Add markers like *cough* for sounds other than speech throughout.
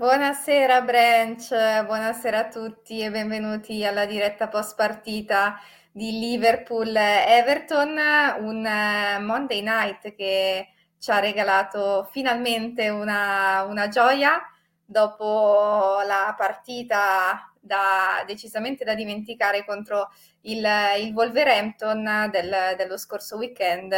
Buonasera Branch, buonasera a tutti e benvenuti alla diretta post partita di Liverpool-Everton, un eh, Monday night che ci ha regalato finalmente una, una gioia dopo la partita da, decisamente da dimenticare contro il, il Wolverhampton del, dello scorso weekend.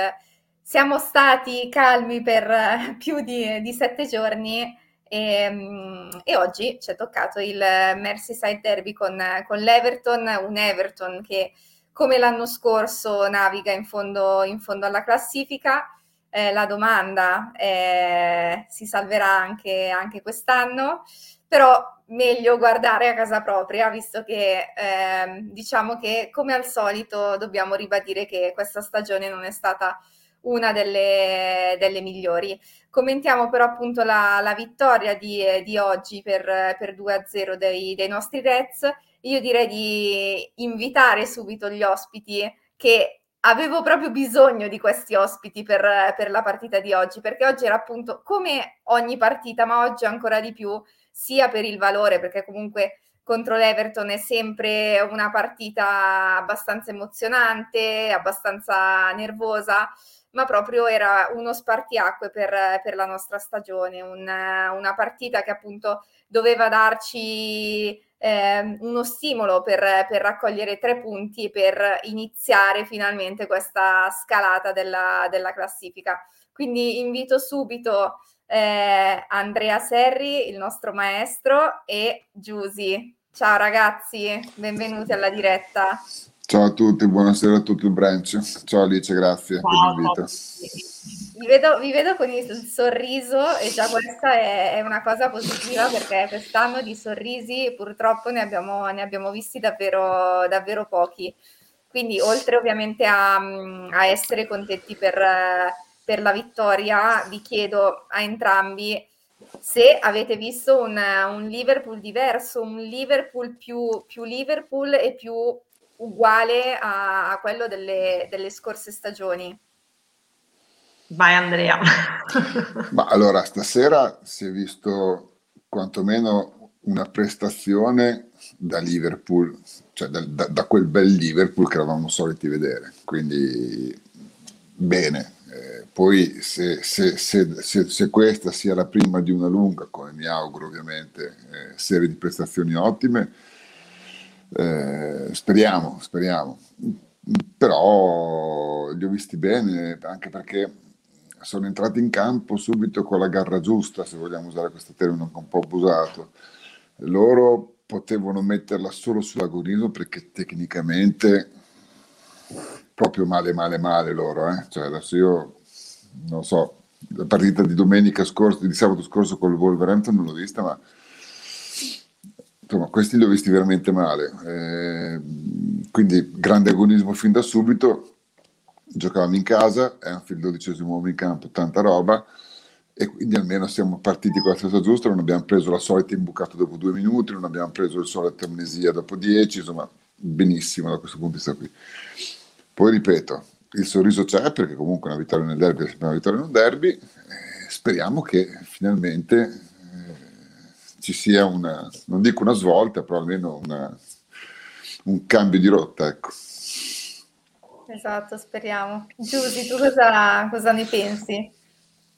Siamo stati calmi per più di, di sette giorni e, ehm, e, oggi ci è toccato il Merseyside Derby con, con, l'Everton, un Everton che come l'anno scorso naviga in fondo, in fondo alla classifica. Eh, la domanda è, si salverà anche, anche, quest'anno, però meglio guardare a casa propria, visto che eh, diciamo che come al solito dobbiamo ribadire che questa stagione non è stata una delle, delle migliori. Commentiamo però appunto la, la vittoria di, di, oggi per, per 2-0 dei, dei nostri Reds. Io direi di invitare subito gli ospiti che avevo proprio bisogno di questi ospiti per, per, la partita di oggi, perché oggi era appunto come ogni partita, ma oggi ancora di più, sia per il valore, perché comunque contro l'Everton è sempre una partita abbastanza emozionante, abbastanza nervosa, ma proprio era uno spartiacque per, per la nostra stagione, un, una partita che appunto doveva darci eh, uno stimolo per, per, raccogliere tre punti e per iniziare finalmente questa scalata della, della classifica. Quindi invito subito eh, Andrea Serri, il nostro maestro, e Giusy. Ciao ragazzi, benvenuti alla diretta. Ciao a tutti, buonasera a tutto il branch. Ciao Alice, grazie Ciao. per l'invito. Vi vedo, vi vedo, con il sorriso e già questa è, è, una cosa positiva perché quest'anno di sorrisi purtroppo ne abbiamo, ne abbiamo visti davvero, davvero, pochi. Quindi oltre ovviamente a, a essere contenti per, per la vittoria, vi chiedo a entrambi se avete visto un, un, Liverpool diverso, un Liverpool più, più Liverpool e più uguale a, a quello delle, delle, scorse stagioni. Vai Andrea. *laughs* Ma allora, stasera si è visto quantomeno una prestazione da Liverpool, cioè da, da, da quel bel Liverpool che eravamo soliti vedere. Quindi bene. Eh, poi se, se, se, se, questa sia la prima di una lunga, come mi auguro ovviamente, eh, serie di prestazioni ottime, eh, speriamo, speriamo. Però li ho visti bene anche perché sono entrati in campo subito con la garra giusta, se vogliamo usare questo termine un po' abusato. Loro potevano metterla solo sull'agonismo perché tecnicamente proprio male, male, male loro. Eh? Cioè, adesso io non so, la partita di domenica scorsa, di sabato scorso con il Wolverhampton non l'ho vista, ma insomma, questi li ho visti veramente male. Eh, quindi grande agonismo fin da subito. Giocavamo in casa, è un dodicesimo uomo in campo, tanta roba e quindi almeno siamo partiti con la stessa giusta, non abbiamo preso la solita imbucata dopo due minuti, non abbiamo preso il solito amnesia dopo dieci, insomma benissimo da questo punto di vista qui. Poi ripeto, il sorriso c'è perché comunque una vittoria nel derby è sempre una vittoria in un derby, eh, speriamo che finalmente ci sia una, non dico una svolta, però almeno una, un cambio di rotta. Ecco. Esatto, speriamo. Giusy, tu cosa, cosa ne pensi?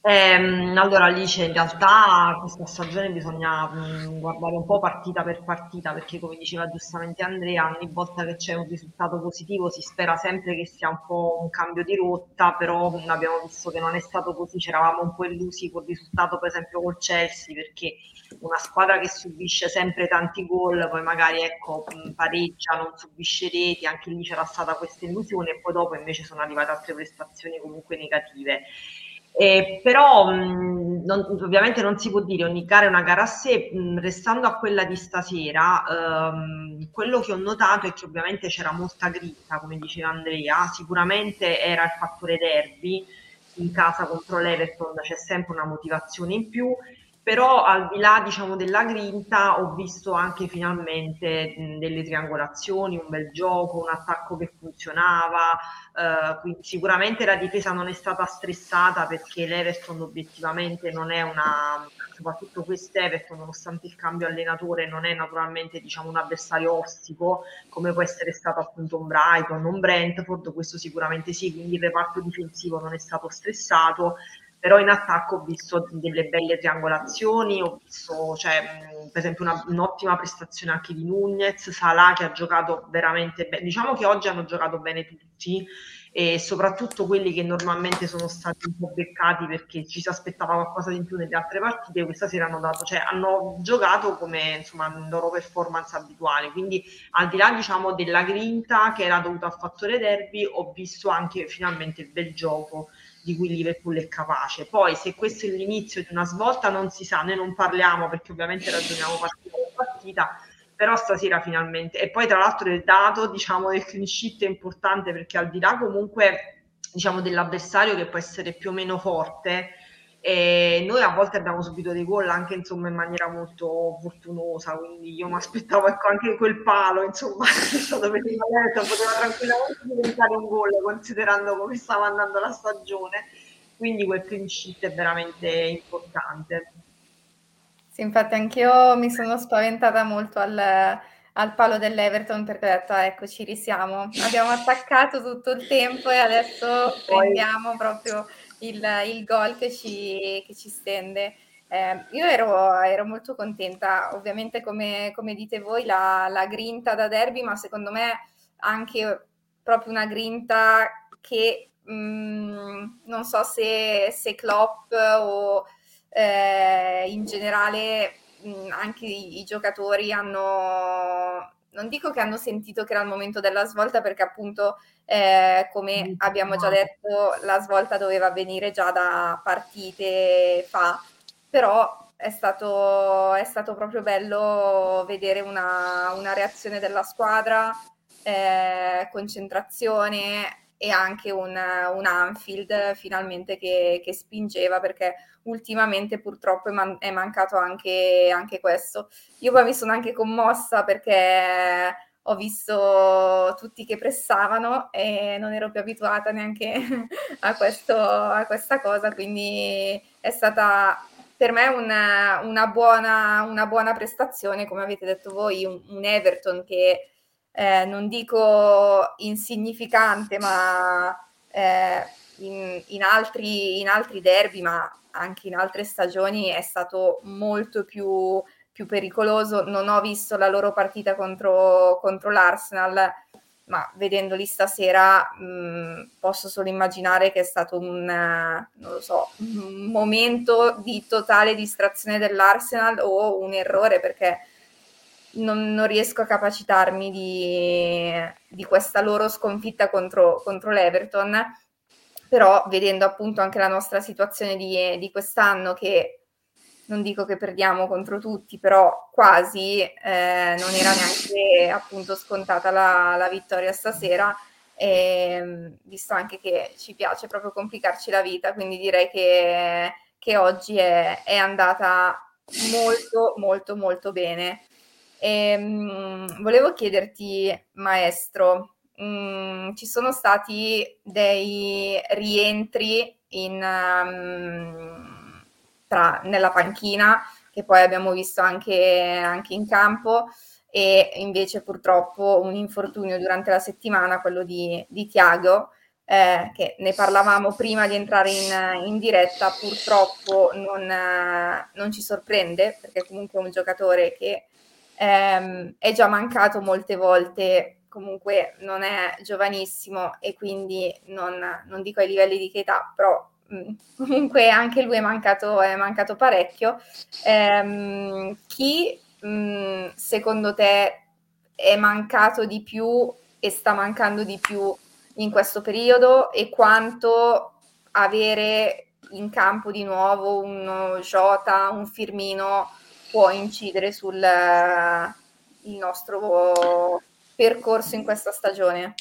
Ehm, allora Alice, in realtà questa stagione bisogna mh, guardare un po' partita per partita perché come diceva giustamente Andrea, ogni volta che c'è un risultato positivo si spera sempre che sia un po' un cambio di rotta, però mh, abbiamo visto che non è stato così, c'eravamo un po' illusi col risultato per esempio col Chelsea perché una squadra che subisce sempre tanti gol, poi magari ecco, pareggia, non subisce reti, anche lì c'era stata questa illusione e poi dopo invece sono arrivate altre prestazioni comunque negative. Eh, però mh, non, ovviamente non si può dire ogni gara è una gara a sé, mh, restando a quella di stasera, ehm, quello che ho notato è che ovviamente c'era molta grinta, come diceva Andrea, sicuramente era il fattore derby, in casa contro l'Everton c'è sempre una motivazione in più però al di là diciamo, della grinta ho visto anche finalmente mh, delle triangolazioni, un bel gioco, un attacco che funzionava, eh, sicuramente la difesa non è stata stressata perché l'Everton obiettivamente non è una, soprattutto quest'Everton nonostante il cambio allenatore non è naturalmente diciamo, un avversario ostico come può essere stato appunto un Brighton, un Brentford, questo sicuramente sì, quindi il reparto difensivo non è stato stressato però in attacco ho visto delle belle triangolazioni, ho visto cioè, per esempio una, un'ottima prestazione anche di Nunez, Salah che ha giocato veramente bene, diciamo che oggi hanno giocato bene tutti e soprattutto quelli che normalmente sono stati un po' beccati perché ci si aspettava qualcosa di più nelle altre partite, questa sera hanno dato, cioè hanno giocato come insomma loro performance abituali, quindi al di là diciamo della grinta che era dovuta al fattore derby, ho visto anche finalmente il bel gioco di cui Liverpool è capace. Poi se questo è l'inizio di una svolta non si sa, noi non parliamo perché ovviamente ragioniamo partita per partita, però stasera finalmente. E poi tra l'altro il dato diciamo del clean sheet è importante perché al di là comunque diciamo dell'avversario che può essere più o meno forte, e noi a volte abbiamo subito dei gol anche insomma in maniera molto fortunosa quindi io mi aspettavo ecco, anche quel palo insomma *laughs* è stato per il poteva tranquillamente diventare un gol considerando come stava andando la stagione. Quindi quel clean sheet è veramente importante. Sì infatti anch'io mi sono spaventata molto al, al palo dell'Everton perché ho detto ah, ecco ci risiamo abbiamo attaccato tutto il tempo e adesso Poi... prendiamo proprio il, il gol che ci, che ci stende. Eh, io ero, ero, molto contenta, ovviamente come, come dite voi la, la, grinta da derby, ma secondo me anche proprio una grinta che mh, mm, non so se, se Klopp o eh, in generale mh, mm, anche i, i, giocatori hanno, non dico che hanno sentito che era il momento della svolta perché appunto eh, come abbiamo già detto, la svolta doveva avvenire già da partite fa, però è stato, è stato proprio bello vedere una, una reazione della squadra, eh, concentrazione e anche un, un Anfield finalmente che, che, spingeva perché ultimamente purtroppo è, man- è mancato anche, anche questo. Io poi mi sono anche commossa perché ho visto tutti che pressavano e non ero più abituata neanche *laughs* a, questo, a questa cosa, quindi è stata per me una, una, buona, una buona prestazione, come avete detto voi, un, un Everton che eh, non dico insignificante, ma eh, in, in, altri, in altri derby, ma anche in altre stagioni è stato molto più più pericoloso. Non ho visto la loro partita contro, contro l'Arsenal, ma vedendoli stasera mh, mm, posso solo immaginare che è stato un, so, un momento di totale distrazione dell'Arsenal o un errore perché non, non riesco a capacitarmi di, di, questa loro sconfitta contro, contro l'Everton. Però vedendo appunto anche la nostra situazione di, di quest'anno che non dico che perdiamo contro tutti, però quasi, eh, non era neanche appunto scontata la, la vittoria stasera, e, visto anche che ci piace proprio complicarci la vita, quindi direi che, che oggi è, è, andata molto, molto, molto bene. E, mh, volevo chiederti, maestro, mh, ci sono stati dei rientri in... Um, tra, nella panchina, che poi abbiamo visto anche, anche in campo, e invece purtroppo un infortunio durante la settimana, quello di, di Tiago, eh, che ne parlavamo prima di entrare in, in diretta, purtroppo non, eh, non, ci sorprende, perché comunque è un giocatore che ehm, è già mancato molte volte, comunque non è giovanissimo e quindi non, non dico ai livelli di che età, però Mm, *laughs* comunque anche lui è mancato, è mancato parecchio. Ehm, chi mh, mm, secondo te è mancato di più e sta mancando di più in questo periodo e quanto avere in campo di nuovo un Jota, un Firmino può incidere sul il nostro percorso in questa stagione?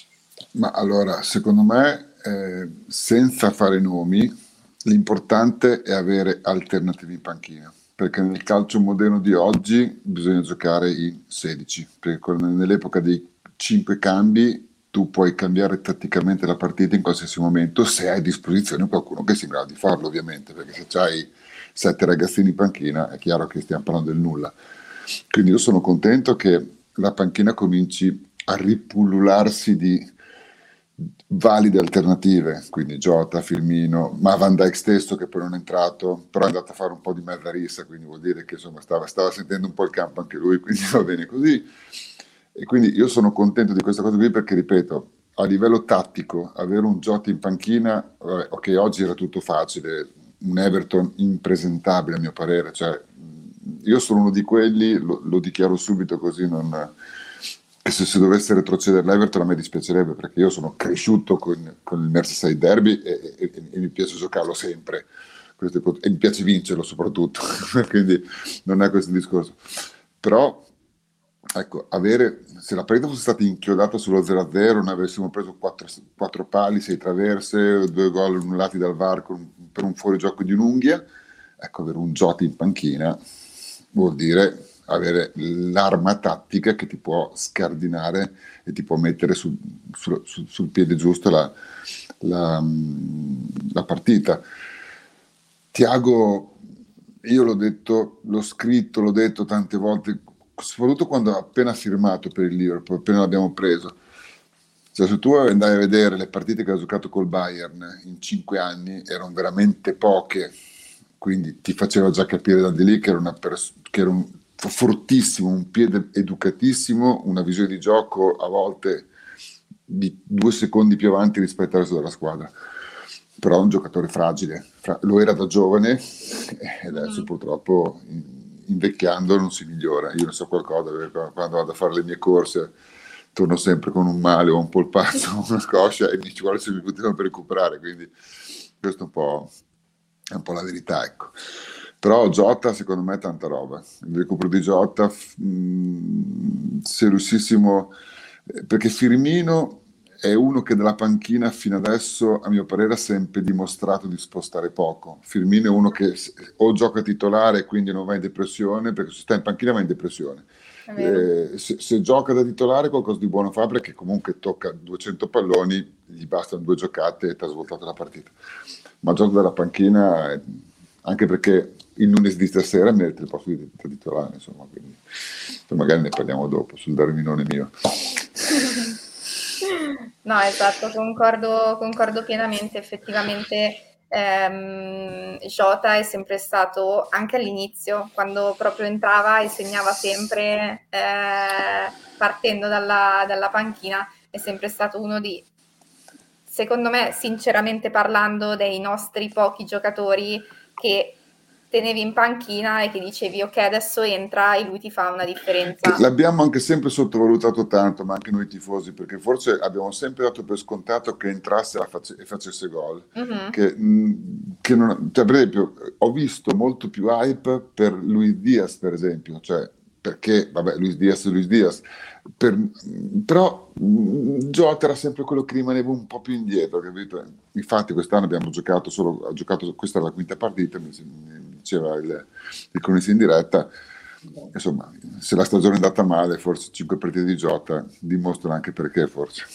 Ma allora, secondo me eh, senza fare nomi, l'importante è avere alternative in panchina. perché nel calcio moderno di oggi bisogna giocare in 16, perché nell'epoca dei 5 cambi tu puoi cambiare tatticamente la partita in qualsiasi momento se hai a disposizione qualcuno che sia in grado di farlo, ovviamente, perché se hai sette ragazzini in panchina è chiaro che stiamo parlando del nulla. Quindi io sono contento che la panchina cominci a ripullularsi di valide alternative, quindi Jota, Filmino, ma Van Dyke stesso che poi non è entrato, però è andato a fare un po' di mezza rissa, quindi vuol dire che insomma stava, stava sentendo un po' il campo anche lui, *laughs* quindi va bene così. E quindi io sono contento di questa cosa qui perché, ripeto, a livello tattico, avere un Jota in panchina, vabbè, ok, oggi era tutto facile, un Everton impresentabile a mio parere, cioè io sono uno di quelli, lo, lo dichiaro subito così, non, che se, se, dovesse retrocedere l'Everton a me dispiacerebbe perché io sono cresciuto con, con il Merseyside Derby e, e, e, mi piace giocarlo sempre e mi piace vincerlo soprattutto, *laughs* quindi non è questo il discorso. Però ecco, avere, se la partita fosse stata inchiodata sullo 0-0, noi avessimo preso quattro, quattro pali, sei traverse, due gol annullati dal VAR con, per un fuorigioco di un'unghia, ecco, avere un Jota in panchina vuol dire avere l'arma tattica che ti può scardinare e ti può mettere sul, sul, sul, sul piede giusto la, la, la partita. Tiago, io l'ho detto, l'ho scritto, l'ho detto tante volte, soprattutto quando ha appena firmato per il Liverpool, appena l'abbiamo preso. Cioè, se tu andai a vedere le partite che ha giocato col Bayern in cinque anni, erano veramente poche, quindi ti faceva già capire da di lì che era, una pers- che era un fortissimo, un piede educatissimo, una visione di gioco a volte di due secondi più avanti rispetto al resto della squadra. Però è un giocatore fragile, Fra- lo era da giovane e adesso mm. purtroppo invecchiando non si migliora. Io ne so qualcosa perché quando vado a fare le mie corse torno sempre con un male o un polpazzo o *laughs* una scoscia e mi ci vuole 6 minuti per recuperare, quindi questo è un po', è un po la verità. Ecco. Però Jota secondo me è tanta roba. Il recupero di Jota, mh, mm, se riuscissimo, eh, perché Firmino è uno che dalla panchina fino adesso, a mio parere, ha sempre dimostrato di spostare poco. Firmino è uno che o gioca titolare e quindi non va in depressione, perché se sta in panchina va in depressione. Eh, se, se, gioca da titolare qualcosa di buono fa perché comunque tocca 200 palloni, gli bastano due giocate e ti ha svoltato la partita. Ma gioca dalla panchina anche perché il lunedì stasera merita il posto di titolare, insomma, quindi magari ne parliamo dopo sul Darwinone mio. *laughs* No, esatto, concordo, concordo pienamente, effettivamente ehm, Jota è sempre stato, anche all'inizio, quando proprio entrava e segnava sempre, eh, partendo dalla, dalla panchina, è sempre stato uno di, secondo me, sinceramente parlando, dei nostri pochi giocatori che tenevi in panchina e che dicevi ok adesso entra e lui ti fa una differenza. L'abbiamo anche sempre sottovalutato tanto, ma anche noi tifosi, perché forse abbiamo sempre dato per scontato che entrasse face- e facesse gol. Mm-hmm. Che, che non, cioè, per esempio, ho visto molto più hype per Luis Diaz, per esempio, cioè perché, vabbè, Luis Diaz è Luis Diaz, per, però Jota era sempre quello che rimaneva un po' più indietro, capito? Infatti quest'anno abbiamo giocato solo, ha giocato, questa era la quinta partita, mi, mi diceva il, il cronista in diretta, insomma, se la stagione è andata male, forse cinque partite di Jota dimostrano anche perché, forse.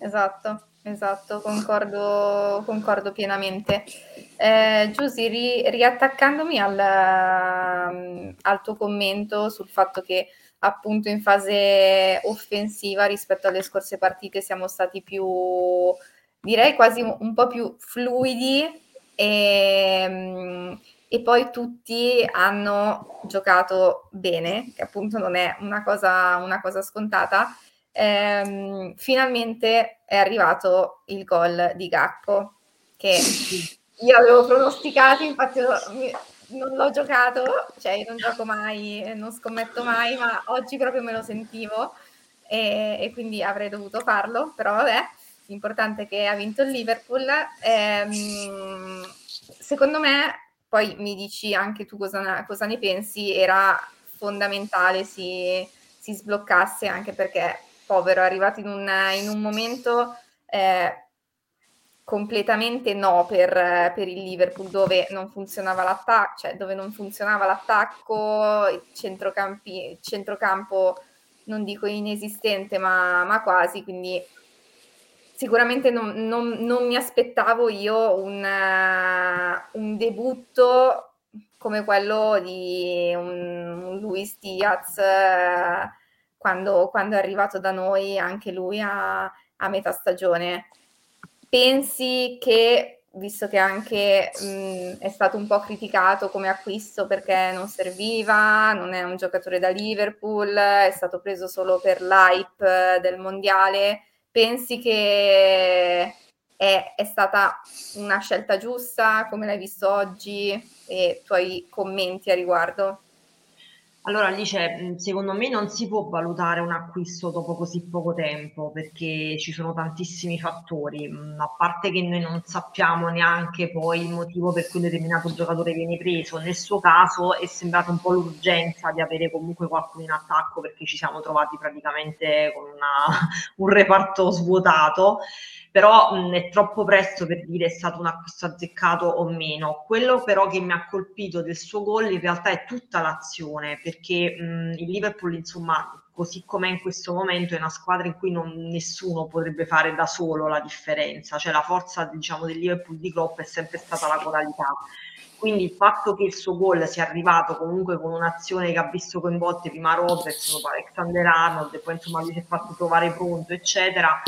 Esatto. Esatto, concordo, concordo pienamente. Eh, Giusy, ri- riattaccandomi al, al tuo commento sul fatto che appunto in fase offensiva rispetto alle scorse partite siamo stati più, direi quasi un po' più fluidi e, e poi tutti hanno giocato bene, che appunto non è una cosa, una cosa scontata ehm, finalmente è arrivato il gol di Gacco, che io avevo pronosticato, infatti non l'ho giocato, cioè io non gioco mai, non scommetto mai, ma oggi proprio me lo sentivo e, e quindi avrei dovuto farlo, però vabbè, l'importante è che ha vinto il Liverpool. Ehm, secondo me, poi mi dici anche tu cosa, cosa ne pensi, era fondamentale si, si sbloccasse anche perché povero, è arrivato in un, in un momento eh, completamente no per, per, il Liverpool dove non funzionava l'attacco, cioè dove non funzionava l'attacco, il centrocampo non dico inesistente ma, ma quasi, quindi sicuramente non, non, non mi aspettavo io un, uh, un, debutto come quello di un, un Luis Diaz uh, quando, quando, è arrivato da noi anche lui a, a metà stagione. Pensi che, visto che anche mh, è stato un po' criticato come acquisto perché non serviva, non è un giocatore da Liverpool, è stato preso solo per l'hype del mondiale, pensi che è, è stata una scelta giusta? Come l'hai visto oggi? E i tuoi commenti a riguardo? Allora Alice, secondo me non si può valutare un acquisto dopo così poco tempo perché ci sono tantissimi fattori, a parte che noi non sappiamo neanche poi il motivo per cui un determinato giocatore viene preso, nel suo caso è sembrata un po' l'urgenza di avere comunque qualcuno in attacco perché ci siamo trovati praticamente con una, *laughs* un reparto svuotato però mh, è troppo presto per dire è stato un acquisto azzeccato o meno. Quello però che mi ha colpito del suo gol in realtà è tutta l'azione, perché mh, il Liverpool, insomma, così com'è in questo momento, è una squadra in cui non, nessuno potrebbe fare da solo la differenza, cioè la forza diciamo, del Liverpool di Klopp è sempre stata la coralità quindi il fatto che il suo gol sia arrivato comunque con un'azione che ha visto coinvolte prima Robertson, poi Alexander Arnold, e poi insomma lui si è fatto trovare pronto, eccetera,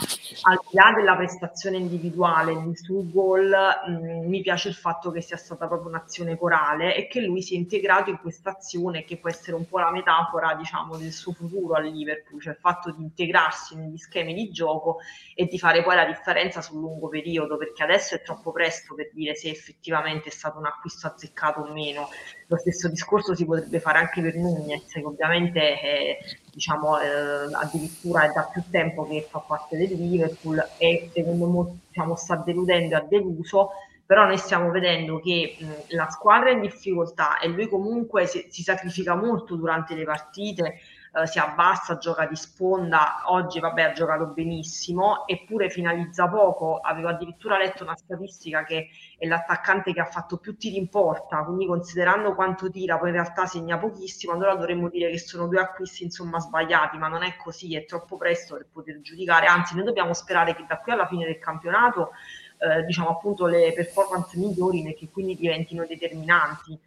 al di là della prestazione individuale sul gol, mh, mi piace il fatto che sia stata proprio un'azione corale e che lui si è integrato in questa azione che può essere un po' la metafora, diciamo, del suo futuro al Liverpool, cioè il fatto di integrarsi negli schemi di gioco e di fare poi la differenza sul lungo periodo, perché adesso è troppo presto per dire se effettivamente è stato un acquisto discorso azzeccato o meno. Lo stesso discorso si potrebbe fare anche per Nunez, che ovviamente è, diciamo, eh, addirittura è da più tempo che fa parte del Liverpool e secondo me diciamo, sta deludendo e ha deluso, però noi stiamo vedendo che mh, la squadra è in difficoltà e lui comunque si, si sacrifica molto durante le partite eh, si abbassa, gioca di sponda, oggi vabbè ha giocato benissimo, eppure finalizza poco, avevo addirittura letto una statistica che è l'attaccante che ha fatto più tiri in porta, quindi considerando quanto tira poi in realtà segna pochissimo, allora dovremmo dire che sono due acquisti insomma sbagliati, ma non è così, è troppo presto per poter giudicare, anzi noi dobbiamo sperare che da qui alla fine del campionato eh, diciamo appunto le performance migliori e che quindi diventino determinanti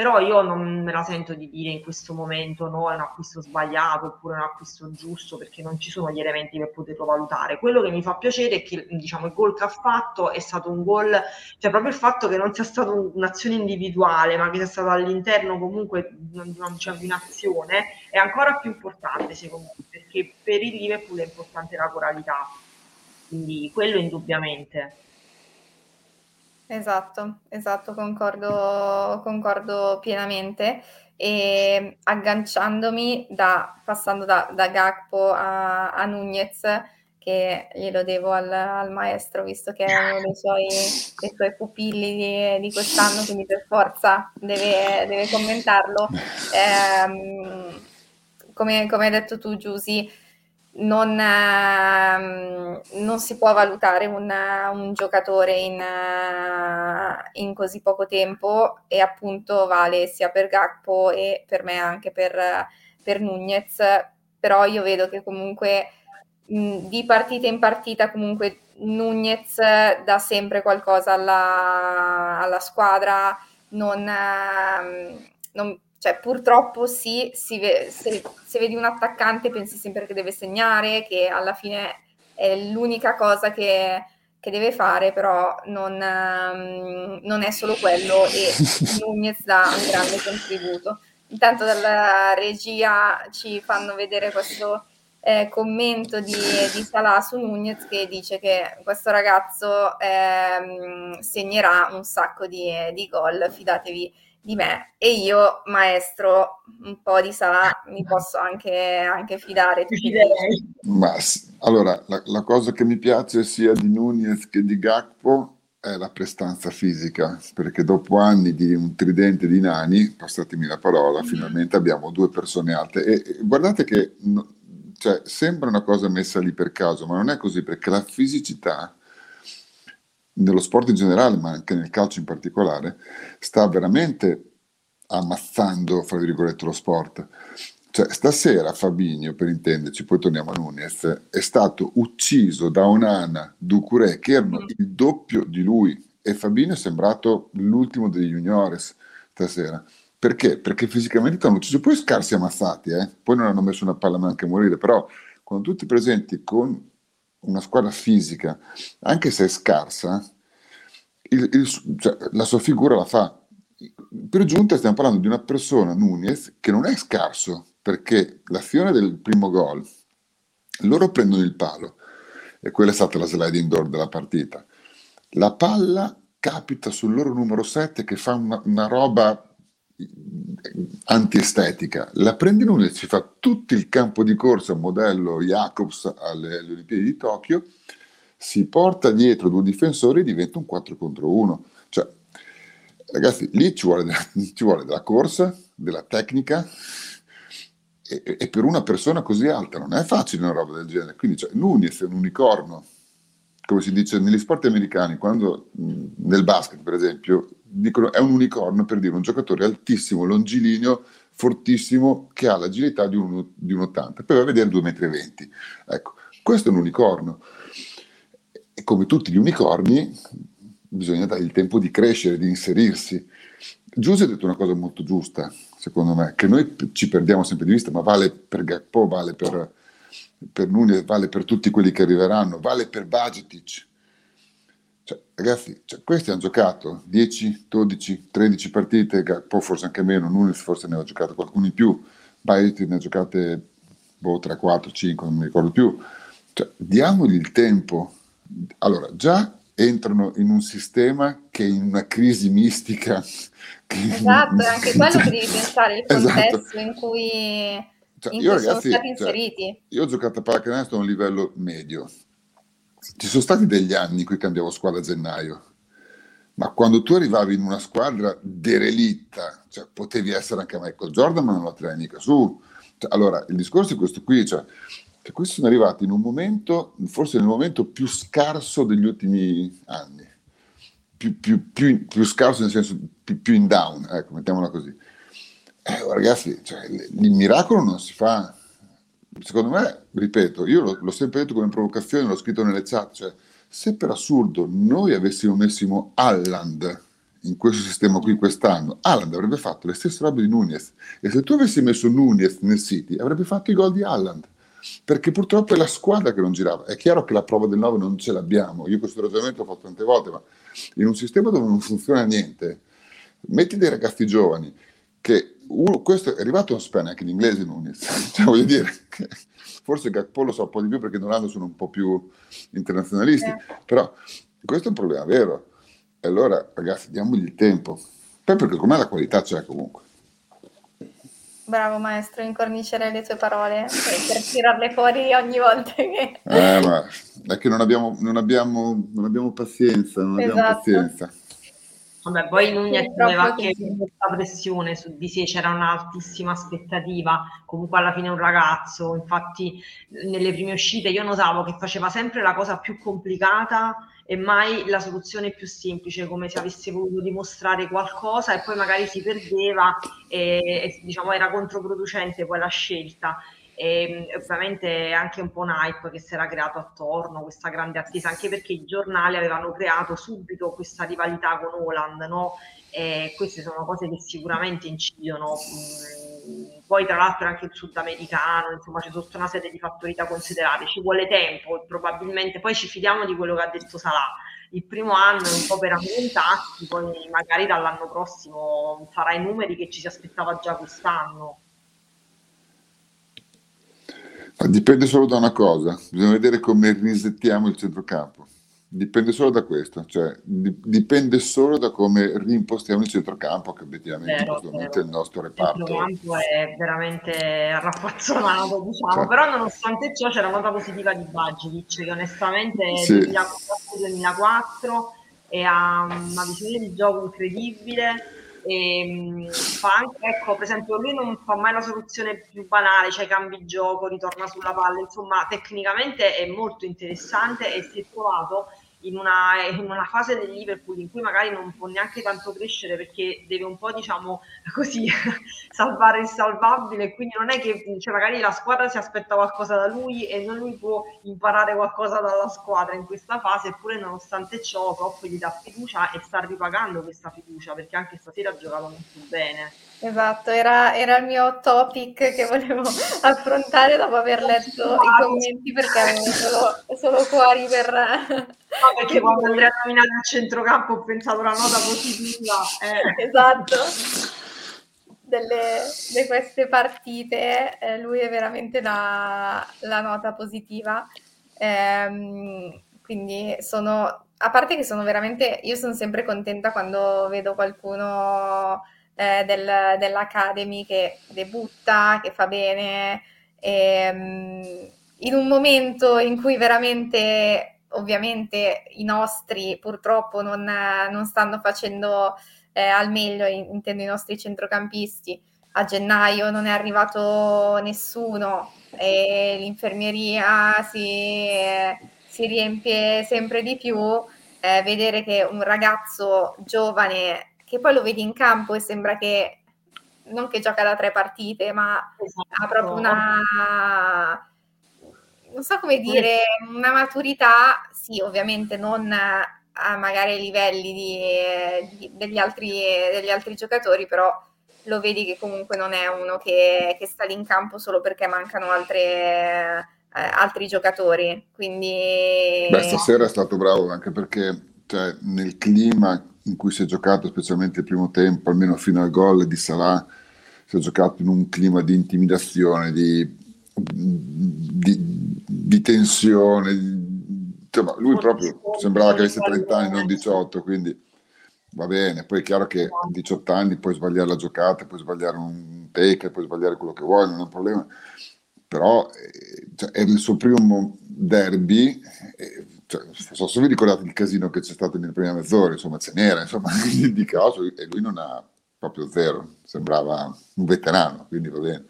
però io non me la sento di dire in questo momento no, è un acquisto sbagliato oppure un acquisto giusto perché non ci sono gli elementi per poterlo valutare. Quello che mi fa piacere è che diciamo, il gol che ha fatto è stato un gol, cioè proprio il fatto che non sia stata un'azione individuale ma che sia stato all'interno comunque di, di un'azione è ancora più importante secondo me perché per il Liverpool è importante la coralità, quindi quello indubbiamente. Esatto, esatto, concordo, concordo pienamente. E agganciandomi da, passando da, da Gakpo a, a Nunez, che glielo devo al, al, maestro, visto che è uno dei suoi, dei suoi pupilli di, di, quest'anno, quindi per forza deve, deve commentarlo. Eh, come, come, hai detto tu, Giusy, non, ehm, non, si può valutare un, un giocatore in, in, così poco tempo e appunto vale sia per Gakpo e per me anche per, per Nunez, però io vedo che comunque di partita in partita comunque Nunez dà sempre qualcosa alla, alla squadra, non, non cioè, purtroppo sì, ve- se, se, vedi un attaccante pensi sempre che deve segnare, che alla fine è l'unica cosa che, che deve fare, però non, um, non, è solo quello e *laughs* Nunez dà un grande contributo. Intanto dalla regia ci fanno vedere questo eh, commento di, di Salah su Nunez che dice che questo ragazzo eh, segnerà un sacco di, di gol, fidatevi di me e io, maestro, un po' di Salah mi posso anche, anche fidare. Ma, allora, la, la, cosa che mi piace sia di Nunez che di Gakpo è la prestanza fisica, perché dopo anni di un tridente di nani, passatemi la parola, mm. finalmente abbiamo due persone alte. E, e guardate che no, cioè, sembra una cosa messa lì per caso, ma non è così, perché la fisicità nello sport in generale, ma anche nel calcio in particolare, sta veramente ammazzando, fra virgolette, lo sport. Cioè, stasera Fabinho, per intenderci, poi torniamo a Nunez, è stato ucciso da Onana, Ducuré, che erano mm. il doppio di lui, e Fabinho è sembrato l'ultimo degli juniores stasera. Perché? Perché fisicamente hanno ucciso, poi scarsi ammazzati, eh? poi non hanno messo una palla neanche a morire, però quando tu ti presenti con una squadra fisica, anche se è scarsa, il, il, cioè, la sua figura la fa. Per giunta stiamo parlando di una persona, Nunez, che non è scarso, perché l'azione del primo gol, loro prendono il palo, e quella è stata la sliding door della partita. La palla capita sul loro numero 7 che fa una, una roba antiestetica. La prende Nunez, si fa tutto il campo di corsa, modello Jacobs alle, alle Olimpiadi di Tokyo, si porta dietro due difensori e diventa un 4 contro 1. Cioè, ragazzi, lì ci vuole, *laughs* ci vuole della corsa, della tecnica, e, e, per una persona così alta non è facile una roba del genere. Quindi cioè, Nunez è un unicorno, come si dice negli sport americani, quando nel basket per esempio dicono è un unicorno per dire un giocatore altissimo, longilineo, fortissimo, che ha l'agilità di un, di un 80, poi va a vedere 2,20 m. Ecco, questo è un unicorno. E come tutti gli unicorni, bisogna dargli il tempo di crescere, di inserirsi. Giuse ha detto una cosa molto giusta, secondo me, che noi ci perdiamo sempre di vista, ma vale per Gakpo, vale per, per Nunez, vale per tutti quelli che arriveranno, vale per Bagetic ragazzi, cioè, questi hanno giocato 10, 12, 13 partite, poi forse anche meno, Nunes forse ne ha giocato qualcuno in più, Baiti ne ha giocate boh, 3, 4, 5, non mi ricordo più. Cioè, diamogli il tempo. Allora, già entrano in un sistema che è in una crisi mistica. *laughs* Esatto, è anche quello *laughs* che devi pensare, il esatto. contesto esatto. in cui, cioè, in io, cui ragazzi, sono stati cioè, inseriti. Cioè, io ho giocato a pallacanestro a un livello medio, ci sono stati degli anni in cui cambiavo squadra a gennaio, ma quando tu arrivavi in una squadra derelitta, cioè potevi essere anche Michael Jordan, ma non la tirai mica su. Cioè, allora, il discorso è questo qui, cioè, che questi sono arrivati in un momento, forse nel momento più scarso degli ultimi anni, più, più, più, più scarso nel senso più, in down, ecco, mettiamola così. Eh, ragazzi, cioè, il miracolo non si fa secondo me, ripeto, io l'ho, l'ho, sempre detto come provocazione, l'ho scritto nelle chat, cioè se per assurdo noi avessimo messo Alland in questo sistema qui quest'anno, Alland avrebbe fatto le stesse robe di Nunez. E se tu avessi messo Nunez nel City avrebbe fatto i gol di Alland perché purtroppo è la squadra che non girava. È chiaro che la prova del 9 non ce l'abbiamo, io questo ragionamento l'ho fatto tante volte, ma in un sistema dove non funziona niente, metti dei ragazzi giovani che uno, questo è arrivato a span anche in inglese Nunes, *laughs* cioè, voglio dire, forse Gakpo lo so un po' di più perché in Olanda sono un po' più internazionalisti, eh. però questo è un problema vero. E allora ragazzi diamogli il tempo, poi perché com'è la qualità c'è comunque. Bravo maestro, incornicerei le tue parole per tirarle fuori ogni volta che... Eh, ma è che non abbiamo, non abbiamo, non abbiamo pazienza, non esatto. abbiamo pazienza. Vabbè, poi Nunez aveva anche molta pressione su di sé, c'era un'altissima aspettativa, comunque alla fine è un ragazzo, infatti nelle prime uscite io notavo che faceva sempre la cosa più complicata e mai la soluzione più semplice, come se avesse voluto dimostrare qualcosa e poi magari si perdeva e, e diciamo era controproducente poi la scelta e ovviamente anche un po' un hype che si era creato attorno, questa grande attesa, anche perché i giornali avevano creato subito questa rivalità con Holland, no? E queste sono cose che sicuramente incidono. Poi tra l'altro anche il sudamericano, insomma c'è tutta una serie di fattori da considerare, ci vuole tempo probabilmente poi ci fidiamo di quello che ha detto Salah. Il primo anno è un po' per ambientarsi, poi magari dall'anno prossimo farà i numeri che ci si aspettava già quest'anno. Dipende solo da una cosa, bisogna vedere come risettiamo il centrocampo. Dipende solo da questo, cioè dipende solo da come rimpostiamo il centrocampo, che obiettivamente vero, in questo momento è il nostro reparto. Il centrocampo è veramente raffazzonato, diciamo, cioè. però nonostante ciò c'è la nota positiva di Bagic, che onestamente sì. 2004-2004 e ha una visione di gioco incredibile e, ehm, fa anche, ecco, per esempio, lui non fa mai la soluzione più banale, cioè cambi gioco, ritorna sulla palla, insomma, tecnicamente è molto interessante e si è trovato in una, in una, fase del Liverpool in cui magari non può neanche tanto crescere perché deve un po' diciamo *laughs* così salvare il salvabile. Quindi non è che cioè, magari la squadra si aspetta qualcosa da lui e non lui può imparare qualcosa dalla squadra in questa fase eppure nonostante ciò Klopp gli dà fiducia e sta ripagando questa fiducia perché anche stasera ha giocato molto bene Esatto, era, era, il mio topic che volevo *laughs* affrontare dopo aver letto i commenti perché avevo solo, solo cuori per... No, perché quando Andrea ha nominato il centrocampo ho pensato una nota positiva. Eh. Esatto. Delle, di queste partite eh, lui è veramente la, la nota positiva. Eh, quindi sono, a parte che sono veramente, io sono sempre contenta quando vedo qualcuno eh, del, dell'Academy che debutta, che fa bene, e, um, in un momento in cui veramente, ovviamente, i nostri purtroppo non, non stanno facendo eh, al meglio, intendo i nostri centrocampisti. A gennaio non è arrivato nessuno e l'infermieria si, si riempie sempre di più. Eh, vedere che un ragazzo giovane che poi lo vedi in campo e sembra che non che gioca da tre partite, ma esatto. ha proprio una non so come dire, una maturità, sì, ovviamente non a magari ai livelli di, di, degli, altri, degli, altri, giocatori, però lo vedi che comunque non è uno che, che sta lì in campo solo perché mancano altre, eh, altri giocatori. Quindi... Beh, stasera è stato bravo anche perché cioè, nel clima in cui si è giocato, specialmente il primo tempo, almeno fino al gol di Salah, si è giocato in un clima di intimidazione, di, di, di tensione. Insomma, lui proprio sembrava che avesse 30 anni, non 18, quindi va bene. Poi è chiaro che a 18 anni puoi sbagliare la giocata, puoi sbagliare un take, puoi sbagliare quello che vuoi, non è un problema. Però eh, cioè, è il suo primo derby. Cioè, so se vi ricordate il casino che c'è stato nelle prime mezz'ora, insomma ce n'era, insomma, *laughs* di caso, e lui non ha proprio zero, sembrava un veterano, quindi va bene.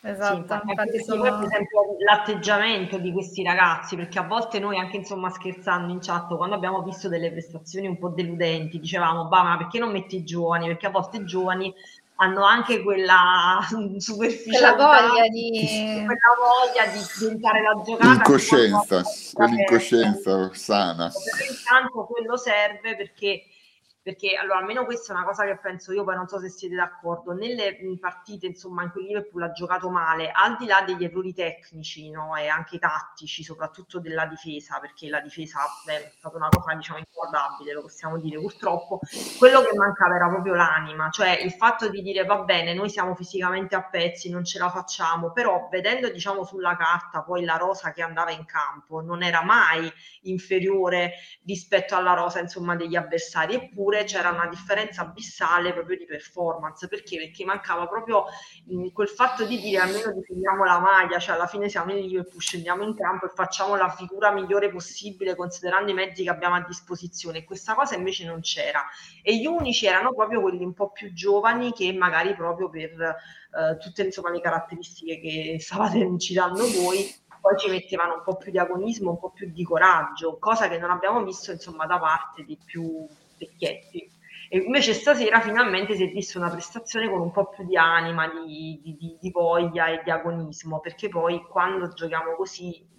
Esatto, sì, infatti sono... esempio l'atteggiamento di questi ragazzi, perché a volte noi anche insomma scherzando in chat, quando abbiamo visto delle prestazioni un po' deludenti, dicevamo, bah, ma perché non metti i giovani? Perché a volte i giovani hanno anche quella *laughs* superficialità, quella voglia di, quella voglia di diventare la giocata. Incoscienza, quell'incoscienza sana. Intanto quello serve perché perché allora almeno questa è una cosa che penso io, poi non so se siete d'accordo, nelle partite insomma in cui Liverpool ha giocato male, al di là degli errori tecnici no, e anche tattici, soprattutto della difesa, perché la difesa è stata una cosa diciamo inguardabile, lo possiamo dire purtroppo, quello che mancava era proprio l'anima, cioè il fatto di dire va bene, noi siamo fisicamente a pezzi, non ce la facciamo, però vedendo diciamo sulla carta poi la rosa che andava in campo non era mai inferiore rispetto alla rosa insomma degli avversari, eppure oppure c'era una differenza abissale proprio di performance. Perché? Perché mancava proprio mh, quel fatto di dire almeno difendiamo la maglia, cioè alla fine siamo in Liverpool, scendiamo in campo e facciamo la figura migliore possibile considerando i mezzi che abbiamo a disposizione. Questa cosa invece non c'era. E gli unici erano proprio quelli un po' più giovani che magari proprio per eh, tutte insomma, le caratteristiche che stavate citando voi poi ci mettevano un po' più di agonismo, un po' più di coraggio, cosa che non abbiamo visto insomma da parte di più vecchietti. E invece stasera finalmente si è vista una prestazione con un po' più di anima, di, di, di, voglia e di agonismo, perché poi quando giochiamo così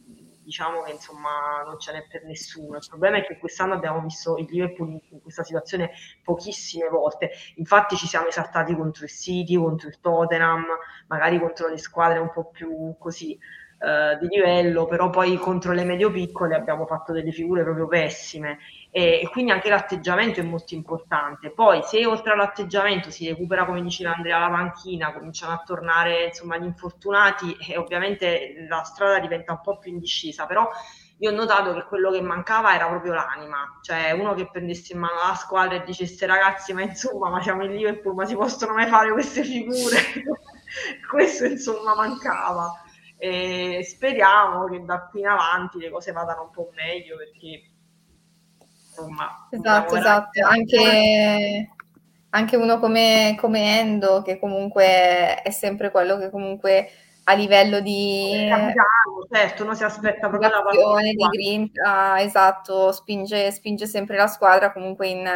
diciamo che insomma non ce n'è per nessuno. Il problema è che quest'anno abbiamo visto il Liverpool in questa situazione pochissime volte. Infatti ci siamo esaltati contro il City, contro il Tottenham, magari contro le squadre un po' più così eh, di livello, però poi contro le medio piccole abbiamo fatto delle figure proprio pessime e, e, quindi anche l'atteggiamento è molto importante. Poi se oltre all'atteggiamento si recupera, come diceva Andrea, la panchina, cominciano a tornare insomma gli infortunati e ovviamente la strada diventa un po' più in discesa, però io ho notato che quello che mancava era proprio l'anima, cioè uno che prendesse in mano la squadra e dicesse ragazzi ma insomma ma siamo in Liverpool ma si possono mai fare queste figure? *laughs* Questo insomma mancava e speriamo che da qui in avanti le cose vadano un po' meglio perché insomma esatto esatto. Anche, anche uno come, come Endo che comunque è sempre quello che comunque a livello di capitano, certo, uno si aspetta proprio la passione, di grinta, esatto, spinge, spinge sempre la squadra, comunque in,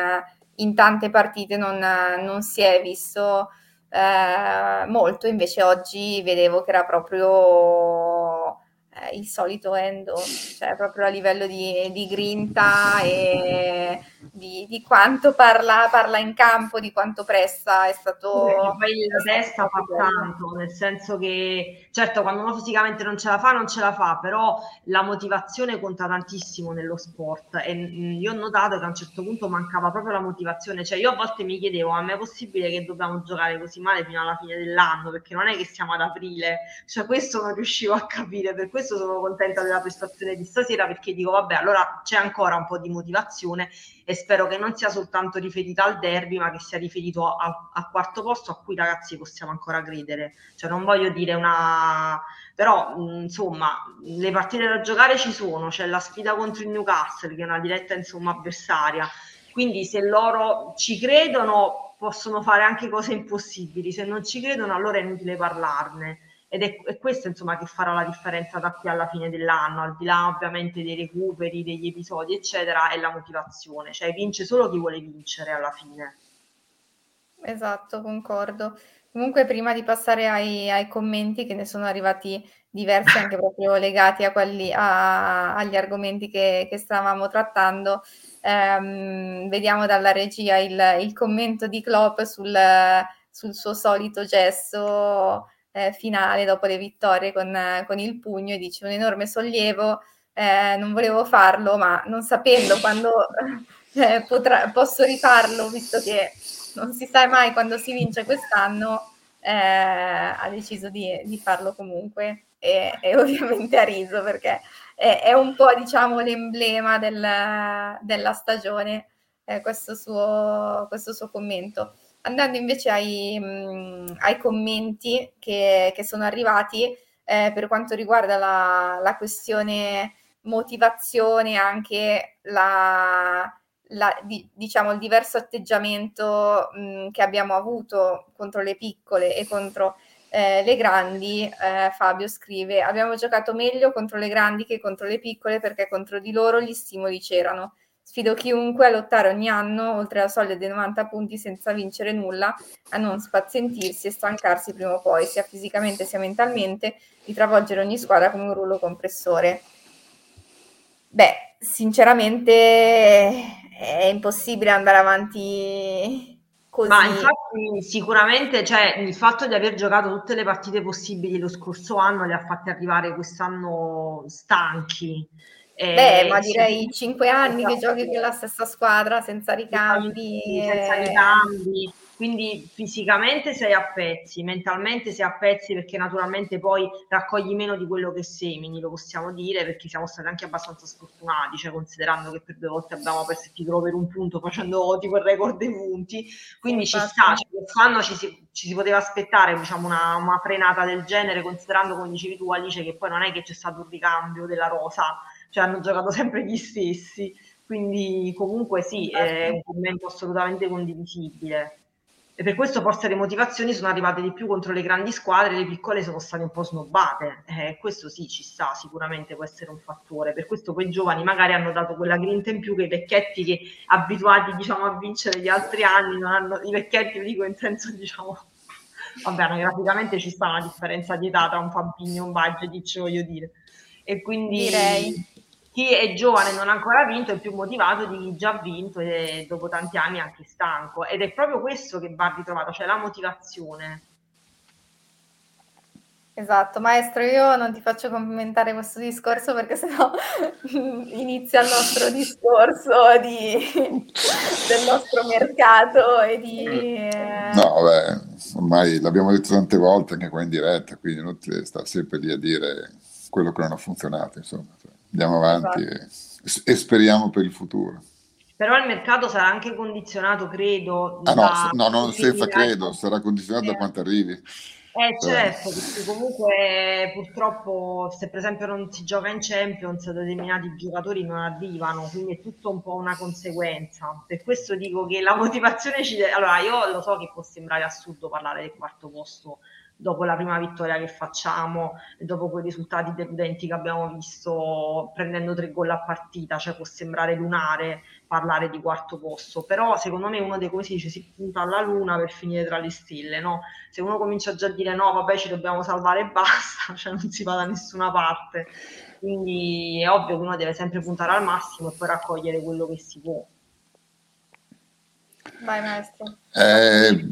in tante partite non, non si è visto eh, molto, invece oggi vedevo che era proprio eh, il solito Endo, cioè proprio a livello di, di grinta e di, di quanto parla, parla, in campo, di quanto presta, è stato... Perché poi la testa fa tanto, nel senso che certo quando uno fisicamente non ce la fa, non ce la fa, però la motivazione conta tantissimo nello sport e mm, io ho notato che a un certo punto mancava proprio la motivazione, cioè io a volte mi chiedevo, ma è possibile che dobbiamo giocare così male fino alla fine dell'anno? Perché non è che siamo ad aprile, cioè questo non riuscivo a capire, per questo sono contenta della prestazione di stasera perché dico vabbè allora c'è ancora un po' di motivazione e spero che non sia soltanto riferita al derby, ma che sia riferito al quarto posto a cui ragazzi possiamo ancora credere. Cioè non voglio dire una... però insomma le partite da giocare ci sono, c'è la sfida contro il Newcastle che è una diretta insomma avversaria, quindi se loro ci credono possono fare anche cose impossibili, se non ci credono allora è inutile parlarne ed è, è, questo insomma che farà la differenza da qui alla fine dell'anno, al di là ovviamente dei recuperi, degli episodi eccetera, è la motivazione, cioè vince solo chi vuole vincere alla fine. Esatto, concordo. Comunque prima di passare ai, ai commenti che ne sono arrivati diversi anche proprio legati a quelli, a, agli argomenti che, che stavamo trattando, ehm, vediamo dalla regia il, il commento di Klopp sul, sul suo solito gesto eh, finale dopo le vittorie con, con, il pugno e dice un enorme sollievo, eh, non volevo farlo, ma non sapendo quando *laughs* eh, potrà, posso rifarlo, visto che non si sa mai quando si vince quest'anno, eh, ha deciso di, di, farlo comunque e, e, *laughs* ovviamente ha riso perché è, è un po' diciamo l'emblema del, della stagione eh, questo suo, questo suo commento. Andando invece ai, mh, mm, ai commenti che, che, sono arrivati eh, per quanto riguarda la, la questione motivazione, anche la, la, di, diciamo, il diverso atteggiamento mh, che abbiamo avuto contro le piccole e contro eh, le grandi, eh, Fabio scrive, abbiamo giocato meglio contro le grandi che contro le piccole perché contro di loro gli stimoli c'erano. Sfido chiunque a lottare ogni anno oltre la soglia dei 90 punti senza vincere nulla, a non spazientirsi e stancarsi prima o poi, sia fisicamente sia mentalmente, di travolgere ogni squadra come un rullo compressore. Beh, sinceramente è impossibile andare avanti così. Ma infatti sicuramente cioè, il fatto di aver giocato tutte le partite possibili lo scorso anno li ha fatti arrivare quest'anno stanchi eh, Beh, ma direi sì, cinque anni che giochi con la stessa squadra senza ricambi. Senza e... ricambi, quindi fisicamente sei a pezzi, mentalmente sei a pezzi perché naturalmente poi raccogli meno di quello che semini, lo possiamo dire, perché siamo stati anche abbastanza sfortunati, cioè considerando che per due volte abbiamo perso il titolo per un punto facendo *laughs* tipo il record dei punti, quindi ci sta, cioè, quest'anno ci si, ci si, poteva aspettare diciamo, una, una frenata del genere, considerando come dicevi tu Alice che poi non è che c'è stato un ricambio della rosa cioè hanno giocato *laughs* sempre gli stessi, quindi comunque sì, è un commento assolutamente condivisibile. E per questo forse le motivazioni sono arrivate di più contro le grandi squadre, le piccole sono state un po' snobbate. Eh, questo sì, ci sta, sicuramente può essere un fattore. Per questo poi i giovani magari hanno dato quella grinta in più che i vecchietti che abituati diciamo, a vincere gli altri anni, non hanno, i vecchietti lo dico in senso diciamo, vabbè, graficamente ci sta una differenza di età tra un Pampini e un Budget, voglio dire. E quindi direi chi è giovane e non ha ancora vinto è più motivato di chi già ha vinto e dopo tanti anni è anche stanco. Ed è proprio questo che va ritrovato, cioè la motivazione. Esatto, maestro, io non ti faccio commentare questo discorso perché sennò *laughs* inizia il nostro discorso di, del nostro mercato e di... Eh... No, beh, ormai l'abbiamo detto tante volte anche qua in diretta, quindi non ti sta sempre lì a dire quello che non ha funzionato, insomma andiamo avanti esatto. e, e, speriamo per il futuro. Però il mercato sarà anche condizionato, credo. Ah no, no, non senza credo, sarà condizionato eh. da quanto arrivi. Eh certo, perché comunque purtroppo se per esempio non si gioca in Champions determinati giocatori non arrivano, quindi è tutto un po' una conseguenza. Per questo dico che la *laughs* motivazione ci deve... Allora io lo so che può sembrare assurdo parlare del quarto posto dopo la prima vittoria che facciamo e dopo quei risultati deludenti che abbiamo visto prendendo tre gol a partita, cioè può sembrare lunare parlare di quarto posto, però secondo me uno dei come si dice si punta alla luna per finire tra le stelle, no? Se uno comincia già a dire no, vabbè ci dobbiamo salvare e *laughs* basta, cioè non si va da nessuna parte, quindi è ovvio che uno deve sempre puntare al massimo e poi raccogliere quello che si può. Vai maestro. Eh,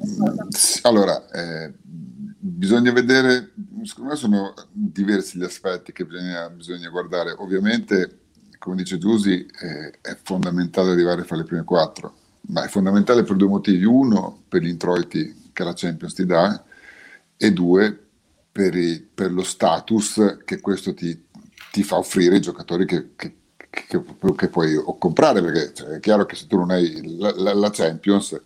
allora, eh, bisogna vedere, secondo me sono diversi gli aspetti che bisogna, bisogna guardare. Ovviamente, come dice Giusy, eh, è fondamentale arrivare fra le prime quattro, ma è fondamentale per due motivi. Uno, per gli introiti che la Champions ti dà e due, per, i, per lo status che questo ti, ti, fa offrire ai giocatori che, che, che, che puoi comprare, perché cioè, è chiaro che se tu non hai la, la, la Champions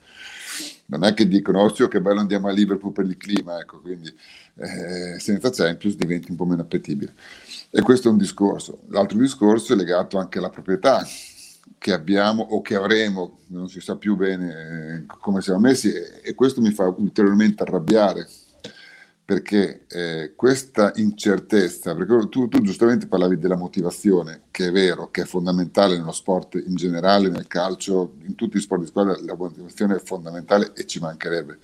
non è che dicono oh che bello andiamo a Liverpool per il clima, ecco, quindi eh, senza Champions diventi un po' meno appetibile. E questo è un discorso. L'altro discorso è legato anche alla proprietà che abbiamo o che avremo, non si sa più bene eh, come siamo messi e questo mi fa ulteriormente arrabbiare perché eh, questa incertezza, perché tu, tu, giustamente parlavi della motivazione, che è vero, che è fondamentale nello sport in generale, nel calcio, in tutti gli sport di squadra la motivazione è fondamentale e ci mancherebbe.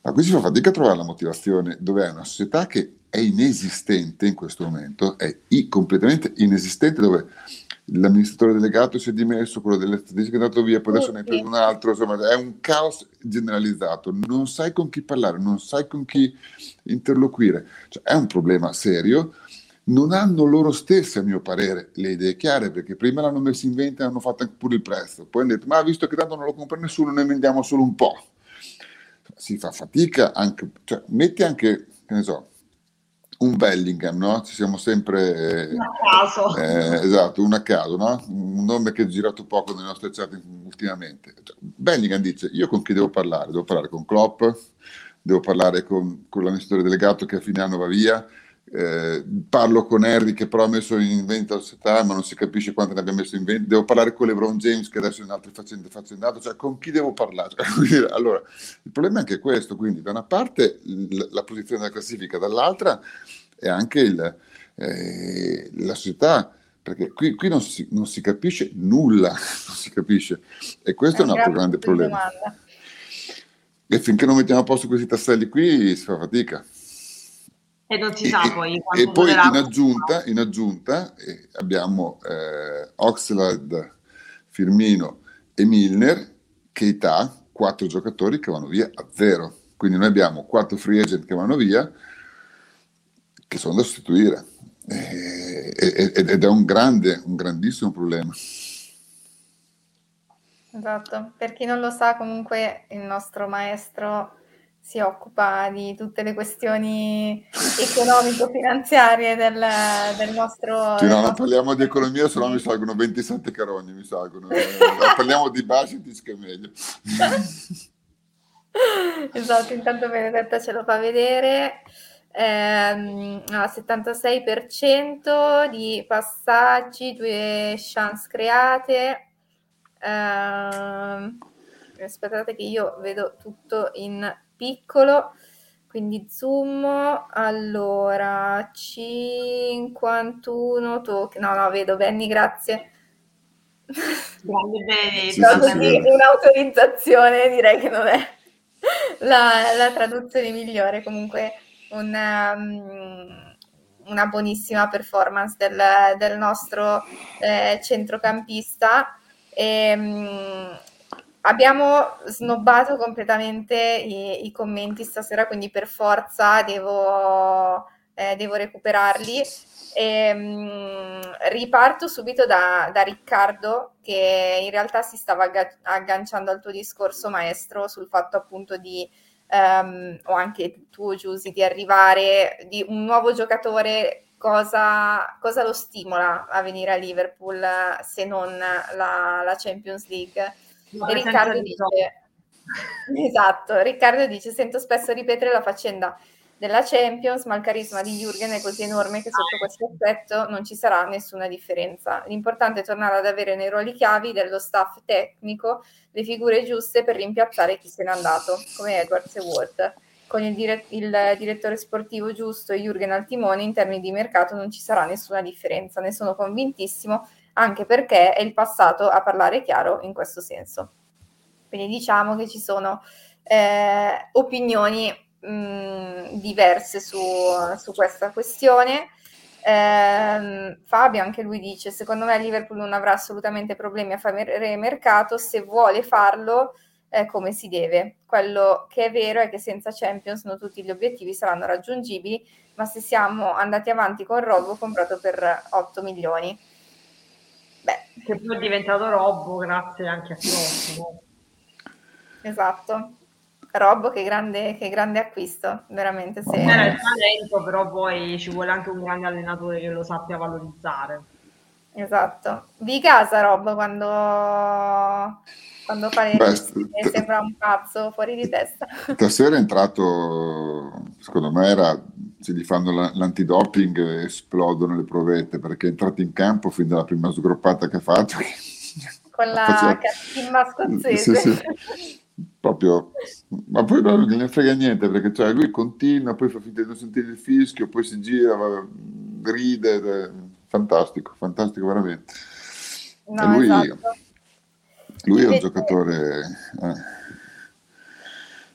Ma qui si fa fatica a trovare la motivazione dove è una società che è inesistente in questo momento, è completamente inesistente, dove l'amministratore delegato si è dimesso, quello delle statistiche è andato via, poi adesso ne preso un altro, insomma è un caos generalizzato, non sai con chi parlare, non sai con chi interloquire, cioè, è un problema serio, non hanno loro stessi a mio parere le idee chiare perché prima l'hanno messo in vendita e hanno fatto anche pure il prezzo, poi hanno detto ma visto che tanto non lo compra nessuno ne vendiamo solo un po', si fa fatica anche, cioè metti anche, che ne so, un Bellingham, no? Ci siamo sempre... Un a caso. Eh, esatto, un a caso, no? Un nome che è girato poco nelle nostre chat ultimamente. Cioè, Bellingham dice, io con chi devo parlare? Devo parlare con Klopp, devo parlare con, con l'amministratore delegato che a fine anno va via, eh, parlo con Harry che però ha messo in vendita la società ma non si capisce quanto ne abbia messo in vendita. Devo parlare con LeBron James che adesso è in altre faccende faccendate cioè con chi devo parlare? *laughs* Allora il problema è anche questo. Quindi da una parte l- la posizione della classifica dall'altra è anche il, eh, la società. Perché qui, qui non, si, non, si, capisce nulla. *laughs* Non si capisce. E questo è, è un altro grande problema. domanda. e finché non mettiamo a posto questi tasselli qui si fa fatica e non si sa poi e poi in aggiunta, in aggiunta eh, abbiamo eh, Oxlade, Firmino e Milner, Keita, quattro giocatori che vanno via a zero. Quindi noi abbiamo quattro free agent che vanno via, che sono da sostituire. Eh, ed è un grande, un grandissimo problema. Esatto, per chi non lo sa comunque il nostro maestro si occupa di tutte le questioni economico-finanziarie del, del nostro... Sì, no, non parliamo di economia, se no mi salgono 27 carogni, mi salgono. *laughs* Parliamo di budget, che è meglio. *laughs* esatto, intanto Benedetta ce lo fa vedere. Eh, 76% di passaggi, due chance create. Eh, aspettate che io vedo tutto in piccolo, quindi zoom, allora 51 token, no no vedo Benny grazie. Grande bene, sì, sì, sì. un'autorizzazione direi che non è la, la traduzione migliore, comunque una, um, una buonissima performance del, del nostro eh, centrocampista. E, um, Abbiamo snobbato completamente i, i, commenti stasera, quindi per forza devo, eh, devo recuperarli. E, mh, mm, riparto subito da, da, Riccardo, che in realtà si stava agga- agganciando al tuo discorso, maestro, sul fatto appunto di, um, o anche tu, Giusy, di arrivare di un nuovo giocatore. Cosa, cosa lo stimola a venire a Liverpool se non la, la Champions League? E Riccardo dice, *laughs* esatto, Riccardo dice, sento spesso ripetere la faccenda della Champions, ma il carisma di Jürgen è così enorme che sotto questo aspetto non ci sarà nessuna differenza. L'importante è tornare ad avere nei ruoli chiavi dello staff tecnico le figure giuste per rimpiazzare chi se n'è andato, come Edwards e Ward. con il, dire- il, direttore sportivo giusto e Jürgen al timone in termini di mercato non ci sarà nessuna differenza, ne sono convintissimo, anche perché è il passato a parlare chiaro in questo senso. Quindi diciamo che ci sono eh, opinioni mh, diverse su, su, questa questione. Eh, Fabio anche lui dice, secondo me Liverpool non avrà assolutamente problemi a fare mercato, se vuole farlo eh, come si deve. Quello che è vero è che senza Champions non tutti gli obiettivi saranno raggiungibili, ma se siamo andati avanti con Robbo comprato per 8 milioni. Che poi è diventato Robbo grazie anche a Klopp. Esatto. Robbo, che grande, che grande acquisto, veramente. Se... Era il talento, però poi ci vuole anche un grande allenatore che lo sappia valorizzare. Esatto. Vi casa Rob quando, quando fa le Beh, sembra un pazzo fuori di testa. Stasera è entrato, secondo me era, se gli fanno l'antidoping esplodono le provette perché è entrato in campo fin dalla prima sgroppata che ha fatto. *laughs* Con la faceva... cattiva scozzese. Sì, sì proprio, ma poi non ne frega niente perché cioè, lui continua, poi fa finta di non sentire il fischio, poi si gira, va, ride, fantastico, fantastico veramente. No, lui, esatto. lui è un giocatore... Eh.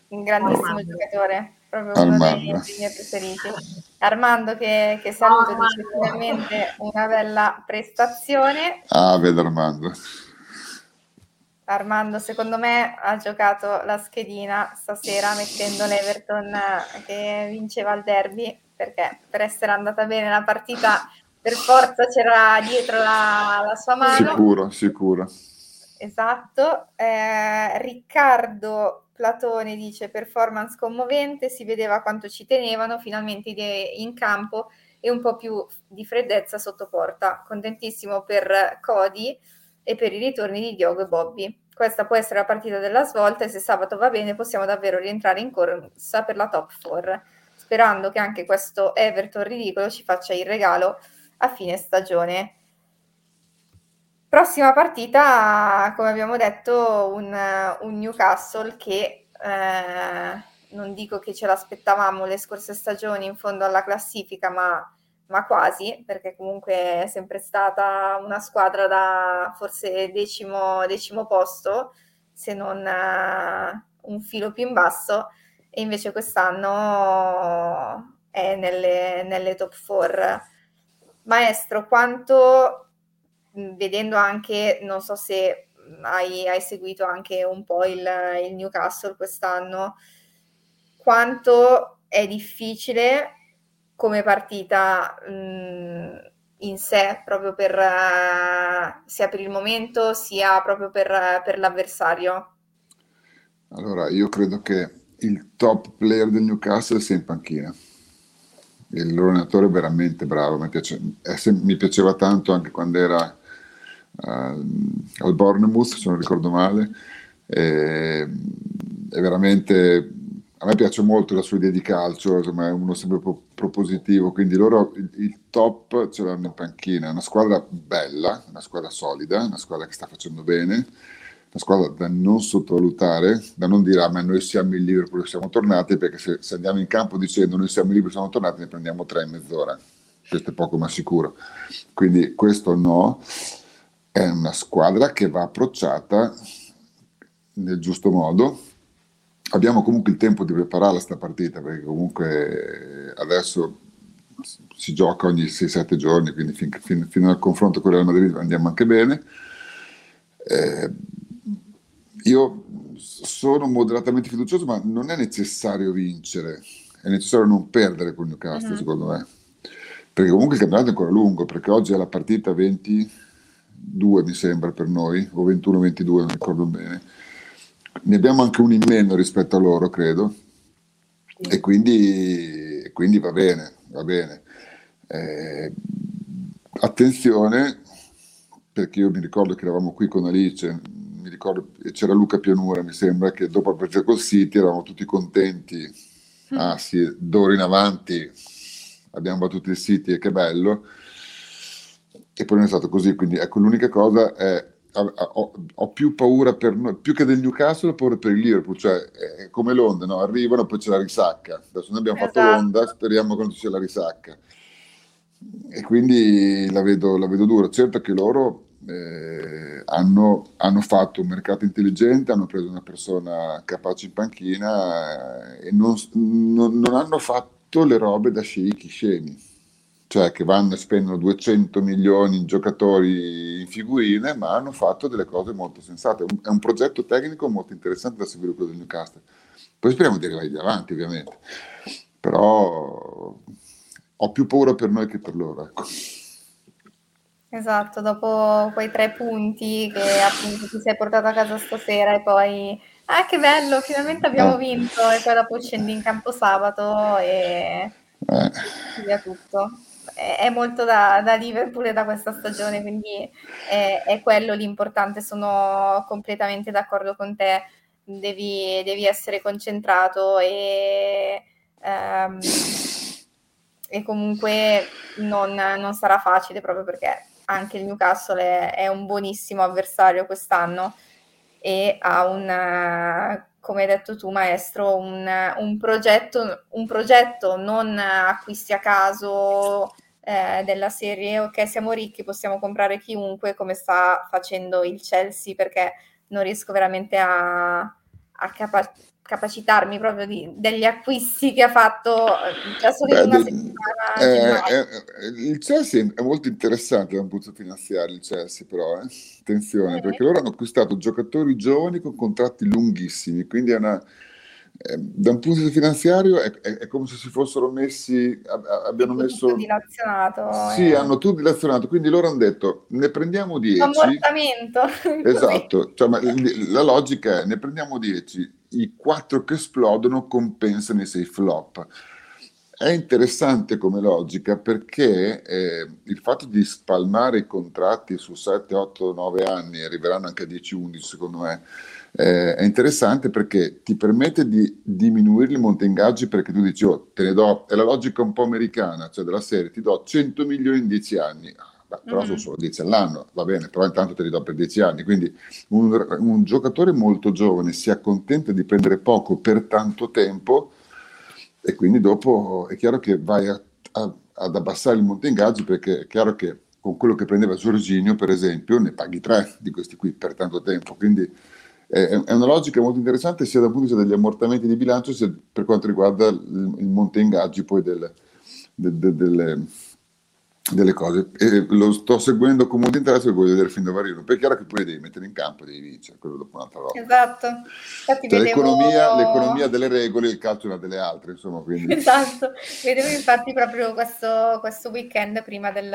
Un grandissimo Armando. giocatore, proprio Armando. uno dei miei preferiti. Armando che, che saluto, dice finalmente una bella prestazione. Ah, vedo Armando. Armando, secondo me, ha giocato la schedina stasera mettendo l'Everton che vinceva il derby, perché per essere andata bene la partita per forza c'era dietro la, la sua mano. Sicuro, sicuro. Esatto. Eh, Riccardo Platone dice performance commovente, si vedeva quanto ci tenevano, finalmente in campo e un po' più di freddezza sotto porta. Contentissimo per Cody e per i ritorni di Diogo e Bobby. Questa può essere la partita della svolta e se sabato va bene possiamo davvero rientrare in corsa per la top 4, sperando che anche questo Everton ridicolo ci faccia il regalo a fine stagione. Prossima partita, come abbiamo detto, un, un Newcastle che eh, non dico che ce l'aspettavamo le scorse stagioni in fondo alla classifica, ma ma quasi, perché comunque è sempre stata una squadra da forse decimo, decimo posto, se non uh, un filo più in basso, e invece quest'anno è nelle, nelle top 4. Maestro, quanto, vedendo anche, non so se hai, hai seguito anche un po' il, il Newcastle quest'anno, quanto è difficile come partita mh, mhmm, in sé, proprio per uh, sia per il momento sia proprio per, per l'avversario? Allora, io credo che il top player del Newcastle sia in panchina. Il loro allenatore è veramente bravo, mi, piace, sem- mi piaceva tanto anche quando era uh, al Bournemouth, se non ricordo male. E, è veramente a me piace molto la sua idea di calcio, insomma, è uno sempre pro- propositivo, quindi loro il, il, top ce l'hanno in panchina, è una squadra bella, una squadra solida, una squadra che sta facendo bene, una squadra da non sottovalutare, da non dire ah ma noi siamo il Liverpool e siamo tornati, perché se, se, andiamo in campo dicendo noi siamo il Liverpool e siamo tornati ne prendiamo tre in mezz'ora, questo è poco ma sicuro. Quindi questo no, è una squadra che va approcciata nel giusto modo, abbiamo comunque il tempo di preparare questa partita perché comunque adesso si gioca ogni 6-7 giorni, quindi fin, fin, fino al confronto con il Real Madrid andiamo anche bene. Eh, io sono moderatamente fiducioso, ma non è necessario vincere, è necessario non perdere con Newcastle, uh-huh. secondo me. Perché comunque il campionato è ancora lungo, perché oggi è la partita 22, mi sembra, per noi, o 21-22, non ricordo bene ne abbiamo anche uno in meno rispetto a loro, credo, e quindi, quindi va bene, va bene. Eh, attenzione, perché io mi ricordo che eravamo qui con Alice, mi ricordo, c'era Luca Pianura, mi sembra, che dopo aver giocato col City eravamo tutti contenti. Mm. Ah sì, d'ora in avanti abbiamo battuto il City e che bello. E poi non è stato così, quindi ecco l'unica cosa è ho, ho, più paura per noi, più che del Newcastle, ho paura per il Liverpool, cioè è come l'onda, no? arrivano poi c'è la risacca. Adesso noi abbiamo esatto. fatto l'onda, speriamo che non ci sia la risacca. E quindi la vedo, la vedo dura. Certo che loro eh, hanno, hanno, fatto un mercato intelligente, hanno preso una persona capace in panchina eh, e non, non, non hanno fatto le robe da sceicchi scemi cioè che vanno e spendono 200 milioni in giocatori in figurine, ma hanno fatto delle cose molto sensate. È un progetto tecnico molto interessante da seguire quello del Newcastle. Poi speriamo di arrivare avanti, ovviamente. Però ho più paura per noi che per loro. Ecco. Esatto, dopo quei tre punti che appunto ti sei portato a casa stasera e poi ah che bello, finalmente abbiamo vinto e poi dopo scendi in campo sabato e eh. via tutto è molto da, da, Liverpool e da questa stagione, quindi è, è, quello l'importante. Sono completamente d'accordo con te. Devi, devi essere concentrato e, um, e comunque non, non, sarà facile proprio perché anche il Newcastle è, è un buonissimo avversario quest'anno e ha un come hai detto tu, maestro, un, un, progetto, un progetto non acquisti a caso eh, della serie, ok, siamo ricchi, possiamo comprare chiunque, come sta facendo il Chelsea, perché non riesco veramente a, a capa- capacitarmi proprio di, degli acquisti che ha fatto già solo in una settimana. Eh, eh, il Chelsea è molto interessante da un punto finanziario, il Chelsea però, eh. attenzione, perché loro hanno acquistato giocatori giovani con contratti lunghissimi, quindi è una eh, da un punto di vista finanziario è, è, è, come se si fossero messi, abbiano messo... Tutto dilazionato. Sì, eh. hanno tutto dilazionato, quindi loro hanno detto ne prendiamo 10. Ammortamento. *laughs* Esatto, cioè, la logica è ne prendiamo 10, i 4 che esplodono compensano i 6 flop. È interessante come logica perché eh, il fatto di spalmare i contratti su 7, 8, 9 anni, arriveranno anche a 10, 11 secondo me, eh, è interessante perché ti permette di diminuire il monte ingaggi perché tu dici, oh, te ne do, è la logica un po' americana, cioè della serie, ti do 100 milioni in 10 anni. Beh, però mm-hmm. sono solo 10 all'anno, va bene, però intanto te li do per 10 anni. Quindi un, un giocatore molto giovane si accontenta di prendere poco per tanto tempo e quindi dopo è chiaro che vai a, a, ad abbassare il monte ingaggi perché è chiaro che con quello che prendeva Giorginio, per esempio, ne paghi tre di questi qui per tanto tempo. Quindi è una logica molto interessante sia dal punto di vista degli ammortamenti di bilancio sia per quanto riguarda il, il monte ingaggi poi del, de, de, delle, delle, cose. E lo sto seguendo con molto interesse e voglio vedere fin dove arrivo. Perché è chiaro che poi devi mettere in campo, devi vincere, quello dopo un'altra volta. Esatto. Cioè, vedevo... l'economia, l'economia, delle regole, il calcio una delle altre, insomma. Quindi. *laughs* Esatto. Vedevo infatti proprio questo, questo weekend prima del,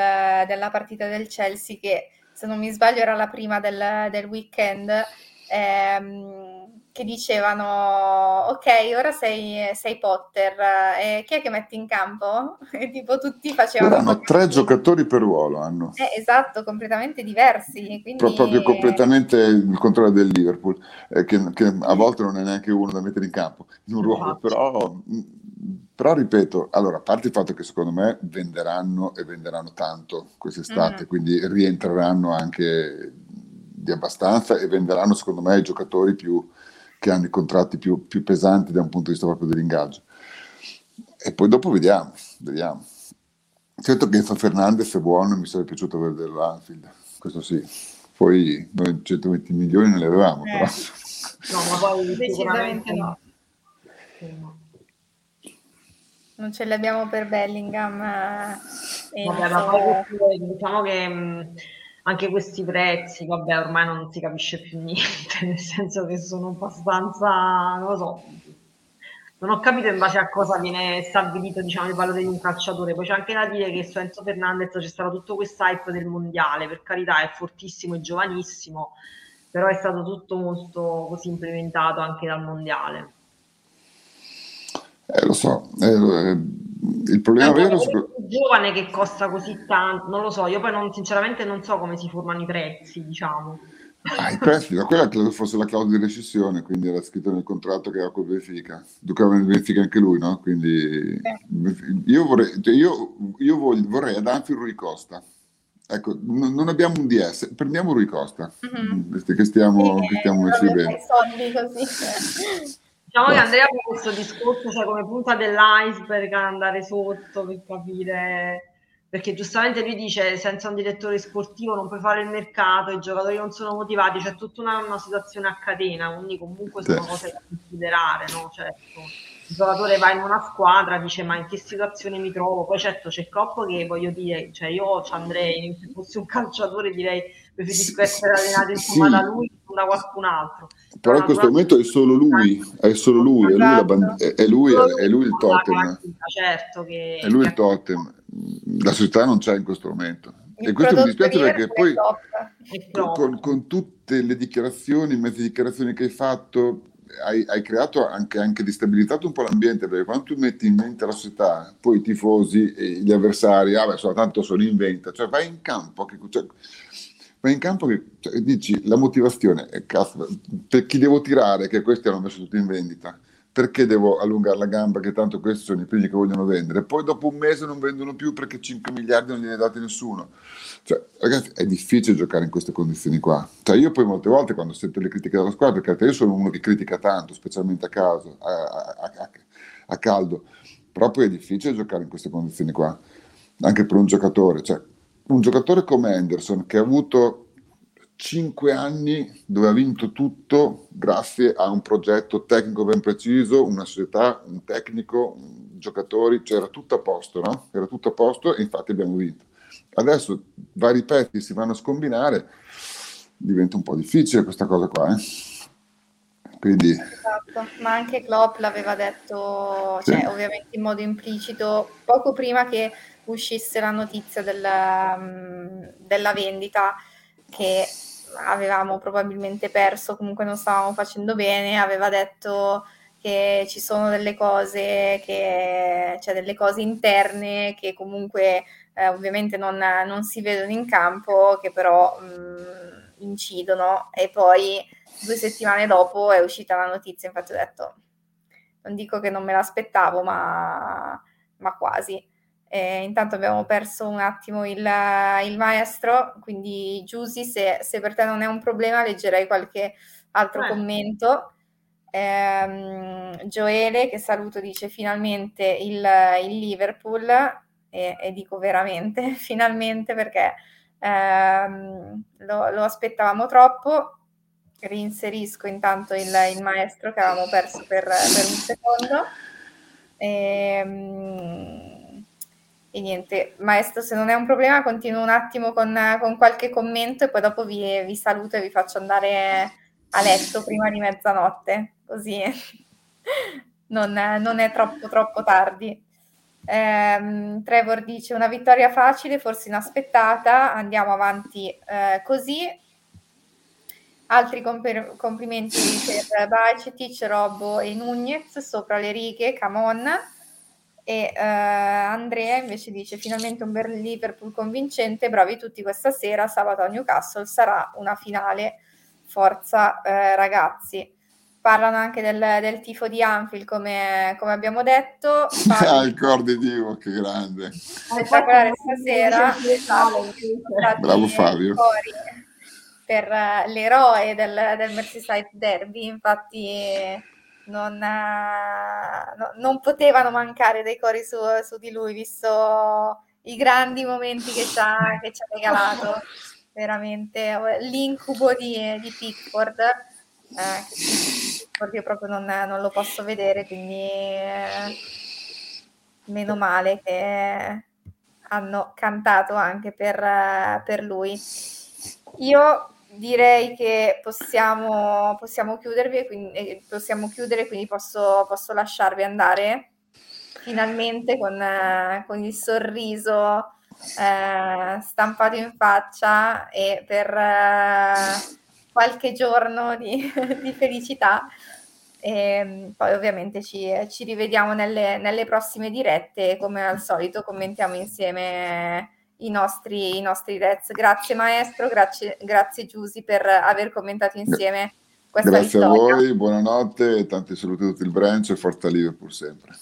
della partita del Chelsea che se non mi sbaglio era la prima del, del weekend ehm, che dicevano ok ora sei, sei Potter e chi è che metti in campo? *laughs* E tipo tutti facevano hanno tre giocatori per ruolo hanno. Eh, esatto completamente diversi quindi... proprio completamente il contrario del Liverpool eh, che, che, a volte non è neanche uno da mettere in campo in un ruolo però però ripeto, allora, a parte il fatto che secondo me venderanno e venderanno tanto quest'estate, mm-hmm. quindi rientreranno anche di abbastanza e venderanno secondo me i giocatori più, che hanno i contratti più, più, pesanti da un punto di vista proprio dell'ingaggio. E poi dopo vediamo, vediamo. Certo che Enzo Fernandez è buono, mi sarebbe piaciuto vedere l'Anfield, questo sì. Poi noi 120 milioni non li avevamo, eh. però. No, ma poi decisamente no. Non ce li abbiamo per Bellingham. Eh, Vabbè, ma poi diciamo che mh, anche questi prezzi, vabbè, ormai non si capisce più niente, *laughs* nel senso che sono abbastanza, non lo so, non ho capito in base a cosa viene stabilito diciamo, il valore di un calciatore. Poi c'è anche da dire che su Enzo Fernandez c'è stato tutto questo hype del mondiale, per carità è fortissimo e giovanissimo, però è stato tutto molto così implementato anche dal mondiale. Eh, lo so, eh, il problema vero è che giovane che costa così tanto, non lo so, io poi non, sinceramente non so come si formano i prezzi, diciamo. Ah, i prezzi, da quella credo fosse la clausola di rescissione, quindi era scritto nel contratto che era con Benfica. Giocava nel Benfica anche lui, no? Quindi io vorrei, cioè io, io vorrei ad Anfield Rui Costa Ecco, n- non abbiamo un DS, prendiamo Rui Costa, mm-hmm. che stiamo, sì, che stiamo messi bene. Soldi così. Diciamo che Andrea fa questo discorso cioè, come punta dell'iceberg andare sotto per capire perché giustamente lui dice senza un direttore sportivo non puoi fare il mercato, i giocatori non sono motivati, c'è tutta una, una situazione a catena, quindi comunque sono cose da considerare, no? Certo. Il giocatore va in una squadra, dice ma in che situazione mi trovo? Poi certo c'è Coppo che voglio dire, cioè io ci andrei, se fossi un *laughs* calciatore direi preferisco essere allenato insomma sì. da lui da qualcun altro. Però in questo momento è solo lui, è solo lui, è lui, la band- è lui, è lui il totem. Certo che, è lui il totem la società non c'è in questo momento. Il e questo mi dispiace perché poi con, con, tutte le dichiarazioni, mezze dichiarazioni che hai fatto, hai, hai creato anche, anche destabilizzato un po' l'ambiente, perché quando tu metti in mente la società, poi i tifosi e gli avversari, ah beh, soltanto sono in venta, cioè vai in campo, che, cioè, vai in campo che cioè, dici la motivazione, è cazzo, per chi devo tirare, che questi hanno messo tutto in vendita? Perché devo allungare la gamba che tanto questi sono i primi che vogliono vendere? Poi dopo un mese non vendono più perché 5 miliardi non gliene date nessuno. Cioè ragazzi è difficile giocare in queste condizioni qua. Cioè io poi molte volte quando sento le critiche della squadra perché io sono uno che critica tanto specialmente a caso a, a, a, a caldo però poi è difficile giocare in queste condizioni qua anche per un giocatore. Cioè un giocatore come Anderson che ha avuto cinque anni dove ha vinto tutto grazie a un progetto tecnico ben preciso, una società, un tecnico, giocatori, cioè tutto a posto, no? Era tutto a posto e infatti abbiamo vinto. Adesso vari pezzi si vanno a scombinare, diventa un po' difficile questa cosa qua, eh? Quindi... Esatto, ma anche Klopp l'aveva detto, cioè, sì. ovviamente in modo implicito, poco prima che uscisse la notizia del, mm, della vendita, che avevamo probabilmente perso, comunque non stavamo facendo bene, aveva detto che ci sono delle cose, che, cioè delle cose interne che comunque eh, ovviamente non, non, si vedono in campo, che però mh, incidono e poi due settimane dopo è uscita la notizia, infatti ho detto, non dico che non me l'aspettavo, ma, ma quasi. Eh, intanto abbiamo perso un attimo il, il maestro, quindi Giusy, se, se, per te non è un problema, leggerei qualche altro eh. commento. Eh, Gioele, che saluto, dice finalmente il, il Liverpool, e, e, dico veramente *laughs* finalmente perché ehm, lo, lo, aspettavamo troppo. Rinserisco intanto il, il, maestro che avevamo perso per, per un secondo. Ehm, e niente, maestro, se non è un problema, continuo un attimo con, con qualche commento e poi dopo vi, vi, saluto e vi faccio andare a letto prima di mezzanotte, così *laughs* non, non è troppo troppo tardi. Eh, Trevor dice una vittoria facile, forse inaspettata, andiamo avanti eh, così. Altri comp- complimenti per Bacetic, Robbo e Nunez sopra le righe, come on. E uh, Andrea invece dice: Finalmente un bel Liverpool convincente, bravi tutti questa sera. Sabato a Newcastle sarà una finale. Forza uh, ragazzi. Parlano anche del, del, tifo di Anfield, come, come abbiamo detto. *laughs* Ah, il cor di Dio, che grande! Spettacolare stasera. *laughs* Bravo Fabio. Per uh, l'eroe del, del Merseyside Derby, infatti non, eh, no, non potevano mancare dei cori su, su, di lui, visto i grandi momenti che ci ha, che ci ha regalato. *laughs* Veramente l'incubo di, di Pickford. Eh, Pickford io proprio non, non, lo posso vedere, quindi eh, meno male che hanno cantato anche per, per lui. Io direi che possiamo, possiamo, chiudervi, quindi, possiamo chiudere, quindi posso, posso lasciarvi andare finalmente con, eh, con il sorriso eh, stampato in faccia e per eh, qualche giorno di, *laughs* di felicità. E ehm, poi ovviamente ci, ci rivediamo nelle, nelle prossime dirette come al solito commentiamo insieme i nostri, i nostri Reds. Grazie maestro, grazie, grazie Giusy per aver commentato insieme questa grazie vittoria. Grazie a voi, buonanotte, tanti saluti a tutto il branch e forza Liverpool sempre.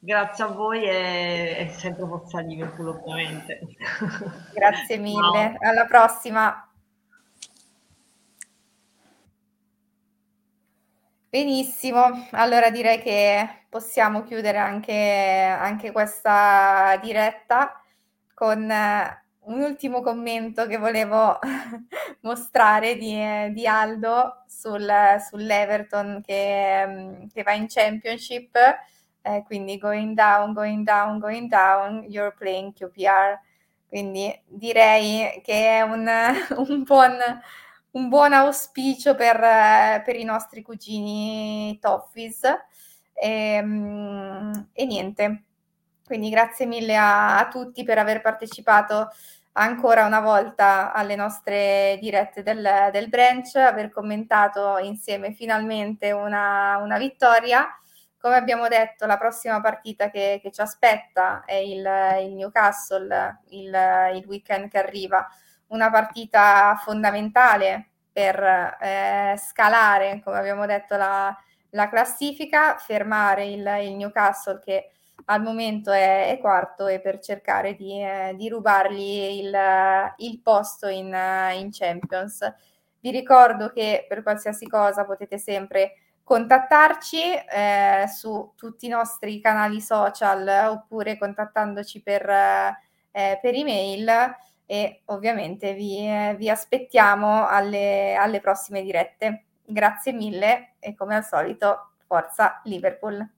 Grazie a voi e, e sempre forza Liverpool ovviamente. *laughs* Grazie mille, Ciao. alla prossima. Benissimo, allora direi che possiamo chiudere anche, anche questa diretta con eh, un ultimo commento che volevo *laughs* mostrare di, di Aldo sul, sull'Everton che, mm, che, va in Championship, eh, quindi going down, going down, going down, you're playing QPR. Quindi direi che è un, *laughs* un buon un buon auspicio per, per i nostri cugini Toffees. E, ehm, e, niente, quindi grazie mille a, a, tutti per aver partecipato ancora una volta alle nostre dirette del, del branch, aver commentato insieme finalmente una, una, vittoria. Come abbiamo detto, la prossima partita che, che ci aspetta è il, il Newcastle, il, il weekend che arriva una partita fondamentale per eh, scalare, come abbiamo detto, la, la classifica, fermare il, il, Newcastle che al momento è, è quarto e per cercare di, eh, di rubargli il, il posto in, in, Champions. Vi ricordo che per qualsiasi cosa potete sempre contattarci eh, su tutti i nostri canali social oppure contattandoci per, eh, per email e ovviamente vi, vi aspettiamo alle, alle prossime dirette. Grazie mille e come al solito, forza Liverpool!